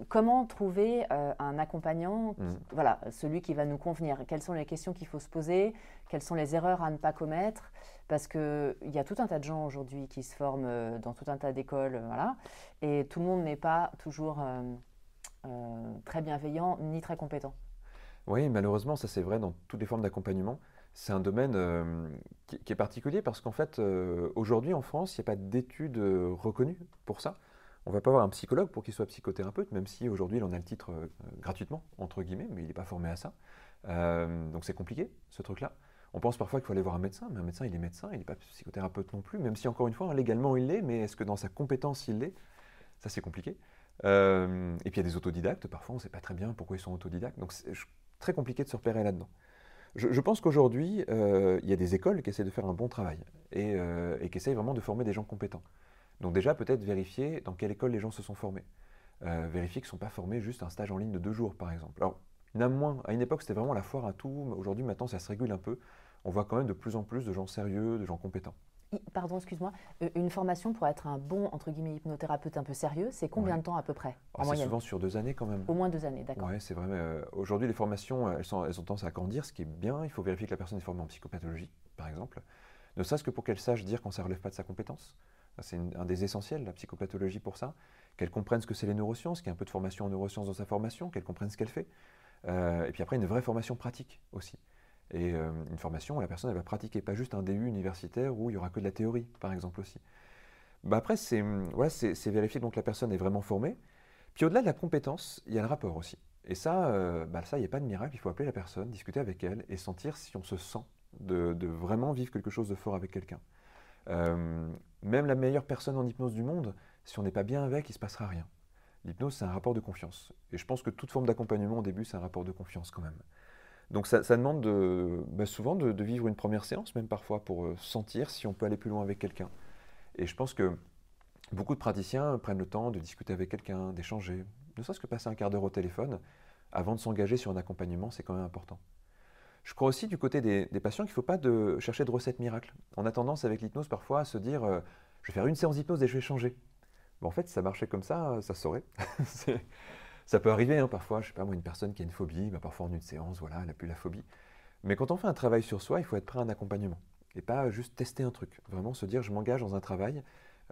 comment trouver un accompagnant, mmh. voilà, celui qui va nous convenir? Quelles sont les questions qu'il faut se poser? Quelles sont les erreurs à ne pas commettre? Parce qu'il y a tout un tas de gens aujourd'hui qui se forment euh, dans tout un tas d'écoles, euh, voilà, et tout le monde n'est pas toujours euh, très bienveillant ni très compétent. Oui, malheureusement, ça c'est vrai dans toutes les formes d'accompagnement. C'est un domaine qui, est particulier parce qu'en fait, aujourd'hui en France, il n'y a pas d'études reconnues pour ça. On ne va pas avoir un psychologue pour qu'il soit psychothérapeute, même si aujourd'hui il en a le titre gratuitement, entre guillemets, mais il n'est pas formé à ça. donc c'est compliqué, ce truc-là. On pense parfois qu'il faut aller voir un médecin, mais un médecin, il est médecin, il n'est pas psychothérapeute non plus, même si encore une fois, légalement il l'est, mais est-ce que dans sa compétence il l'est? Ça, c'est compliqué. Euh, et puis il y a des autodidactes, parfois on ne sait pas très bien pourquoi ils sont autodidactes, donc c'est très compliqué de se repérer là-dedans. Je, pense qu'aujourd'hui, euh, il y a des écoles qui essaient de faire un bon travail et, euh, et qui essayent vraiment de former des gens compétents. Donc déjà, peut-être vérifier dans quelle école les gens se sont formés. vérifier qu'ils ne sont pas formés juste un stage en ligne de deux jours, par exemple. Alors, il y en a moins. À une époque, c'était vraiment la foire à tout. Aujourd'hui, maintenant, ça se régule un peu on voit quand même de plus en plus de gens sérieux, de gens compétents. Pardon, excuse-moi. Euh, une formation pour être un bon, entre guillemets, hypnothérapeute un peu sérieux, c'est combien de temps à peu près oh, moyenne? souvent sur deux années quand même. Au moins deux années, d'accord. Oui, c'est vrai. Euh, aujourd'hui, les formations, elles, sont, elles ont tendance à grandir, ce qui est bien. Il faut vérifier que la personne est formée en psychopathologie, par exemple. Ne serait-ce que pour qu'elle sache dire quand ça ne relève pas de sa compétence. C'est un des essentiels, la psychopathologie, pour ça. Qu'elle comprenne ce que c'est les neurosciences, qu'il y ait un peu de formation en neurosciences dans sa formation, qu'elle comprenne ce qu'elle fait. Euh, et puis après, une vraie formation pratique aussi. Et euh, une formation où la personne va pratiquer, pas juste un DU universitaire où il y aura que de la théorie, par exemple aussi. Bah après, c'est voilà, vérifier donc la personne est vraiment formée. Puis au-delà de la compétence, il y a le rapport aussi. Et ça, euh, bah ça, il n'y a pas de miracle. Il faut appeler la personne, discuter avec elle et sentir si on se sent de vraiment vivre quelque chose de fort avec quelqu'un. Euh, même la meilleure personne en hypnose du monde, si on n'est pas bien avec, il ne se passera rien. L'hypnose, c'est un rapport de confiance. Et je pense que toute forme d'accompagnement au début, c'est un rapport de confiance quand même. Donc ça, demande de, bah, souvent de, vivre une première séance, même parfois, pour euh, sentir si on peut aller plus loin avec quelqu'un. Et je pense que beaucoup de praticiens prennent le temps de discuter avec quelqu'un, d'échanger, ne serait-ce que passer un quart d'heure au téléphone, avant de s'engager sur un accompagnement, c'est quand même important. Je crois aussi du côté des, patients qu'il ne faut pas chercher de recettes miracles. On a tendance avec l'hypnose parfois à se dire euh, je vais faire une séance d'hypnose et je vais changer. en fait, ça marchait comme ça, ça saurait. Ça peut arriver hein, parfois, je sais pas moi, une personne qui a une phobie, bah, parfois en une séance, voilà, elle n'a plus la phobie. Mais quand on fait un travail sur soi, il faut être prêt à un accompagnement. Et pas juste tester un truc. Vraiment se dire, je m'engage dans un travail.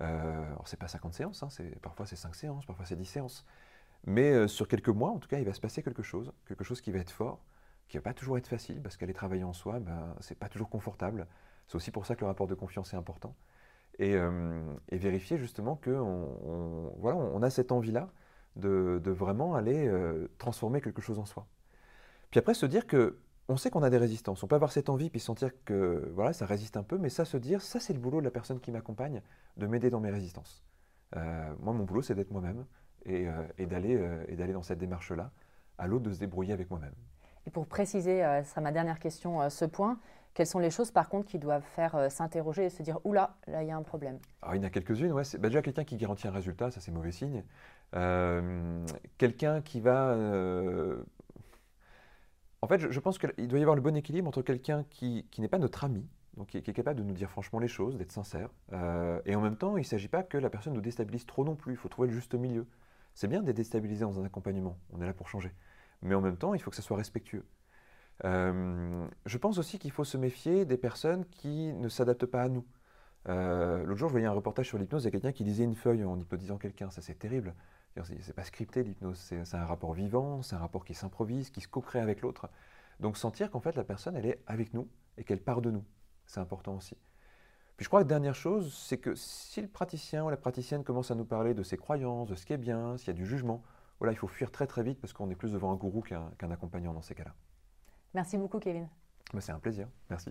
Euh, alors, c'est pas 50 séances, hein, parfois c'est 5 séances, parfois c'est 10 séances. Mais euh, sur quelques mois, en tout cas, il va se passer quelque chose, quelque chose qui va être fort, qui va pas toujours être facile, parce qu'aller travailler en soi, ben, c'est pas toujours confortable. C'est aussi pour ça que le rapport de confiance est important. Et, euh, vérifier justement qu'on voilà, on a cette envie-là de, vraiment aller euh, transformer quelque chose en soi. Puis après, se dire que on sait qu'on a des résistances. On peut avoir cette envie puis sentir que voilà, ça résiste un peu, mais ça, se dire, ça, c'est le boulot de la personne qui m'accompagne, de m'aider dans mes résistances. Euh, moi, mon boulot, c'est d'être moi-même et, et d'aller dans cette démarche-là, à l'autre de se débrouiller avec moi-même. Et pour préciser, ce sera ma dernière question, ce point, quelles sont les choses, par contre, qui doivent faire euh, s'interroger et se dire Oula, là, il y a un problème? Alors, il y en a quelques-unes. Ouais. Bah, déjà, quelqu'un qui garantit un résultat, ça, c'est mauvais signe. Euh, quelqu'un qui va. Euh, en fait, je, pense qu'il doit y avoir le bon équilibre entre quelqu'un qui, n'est pas notre ami, donc qui, est capable de nous dire franchement les choses, d'être sincère, et en même temps, il ne s'agit pas que la personne nous déstabilise trop non plus. Il faut trouver le juste milieu. C'est bien d'être déstabilisé dans un accompagnement, on est là pour changer. Mais en même temps, il faut que ça soit respectueux. Euh, je pense aussi qu'il faut se méfier des personnes qui ne s'adaptent pas à nous. Euh, l'autre jour, je voyais un reportage sur l'hypnose, il y a quelqu'un qui lisait une feuille en hypnotisant quelqu'un. Ça, c'est terrible. C'est pas scripté l'hypnose, c'est un rapport vivant, c'est un rapport qui s'improvise, qui se co-crée avec l'autre. Donc sentir qu'en fait la personne, elle est avec nous et qu'elle part de nous. C'est important aussi. Puis je crois que dernière chose, c'est que si le praticien ou la praticienne commence à nous parler de ses croyances, de ce qui est bien, s'il y a du jugement, voilà, il faut fuir très très vite parce qu'on est plus devant un gourou qu'un accompagnant dans ces cas-là. Merci beaucoup, Kevin. C'est un plaisir. Merci.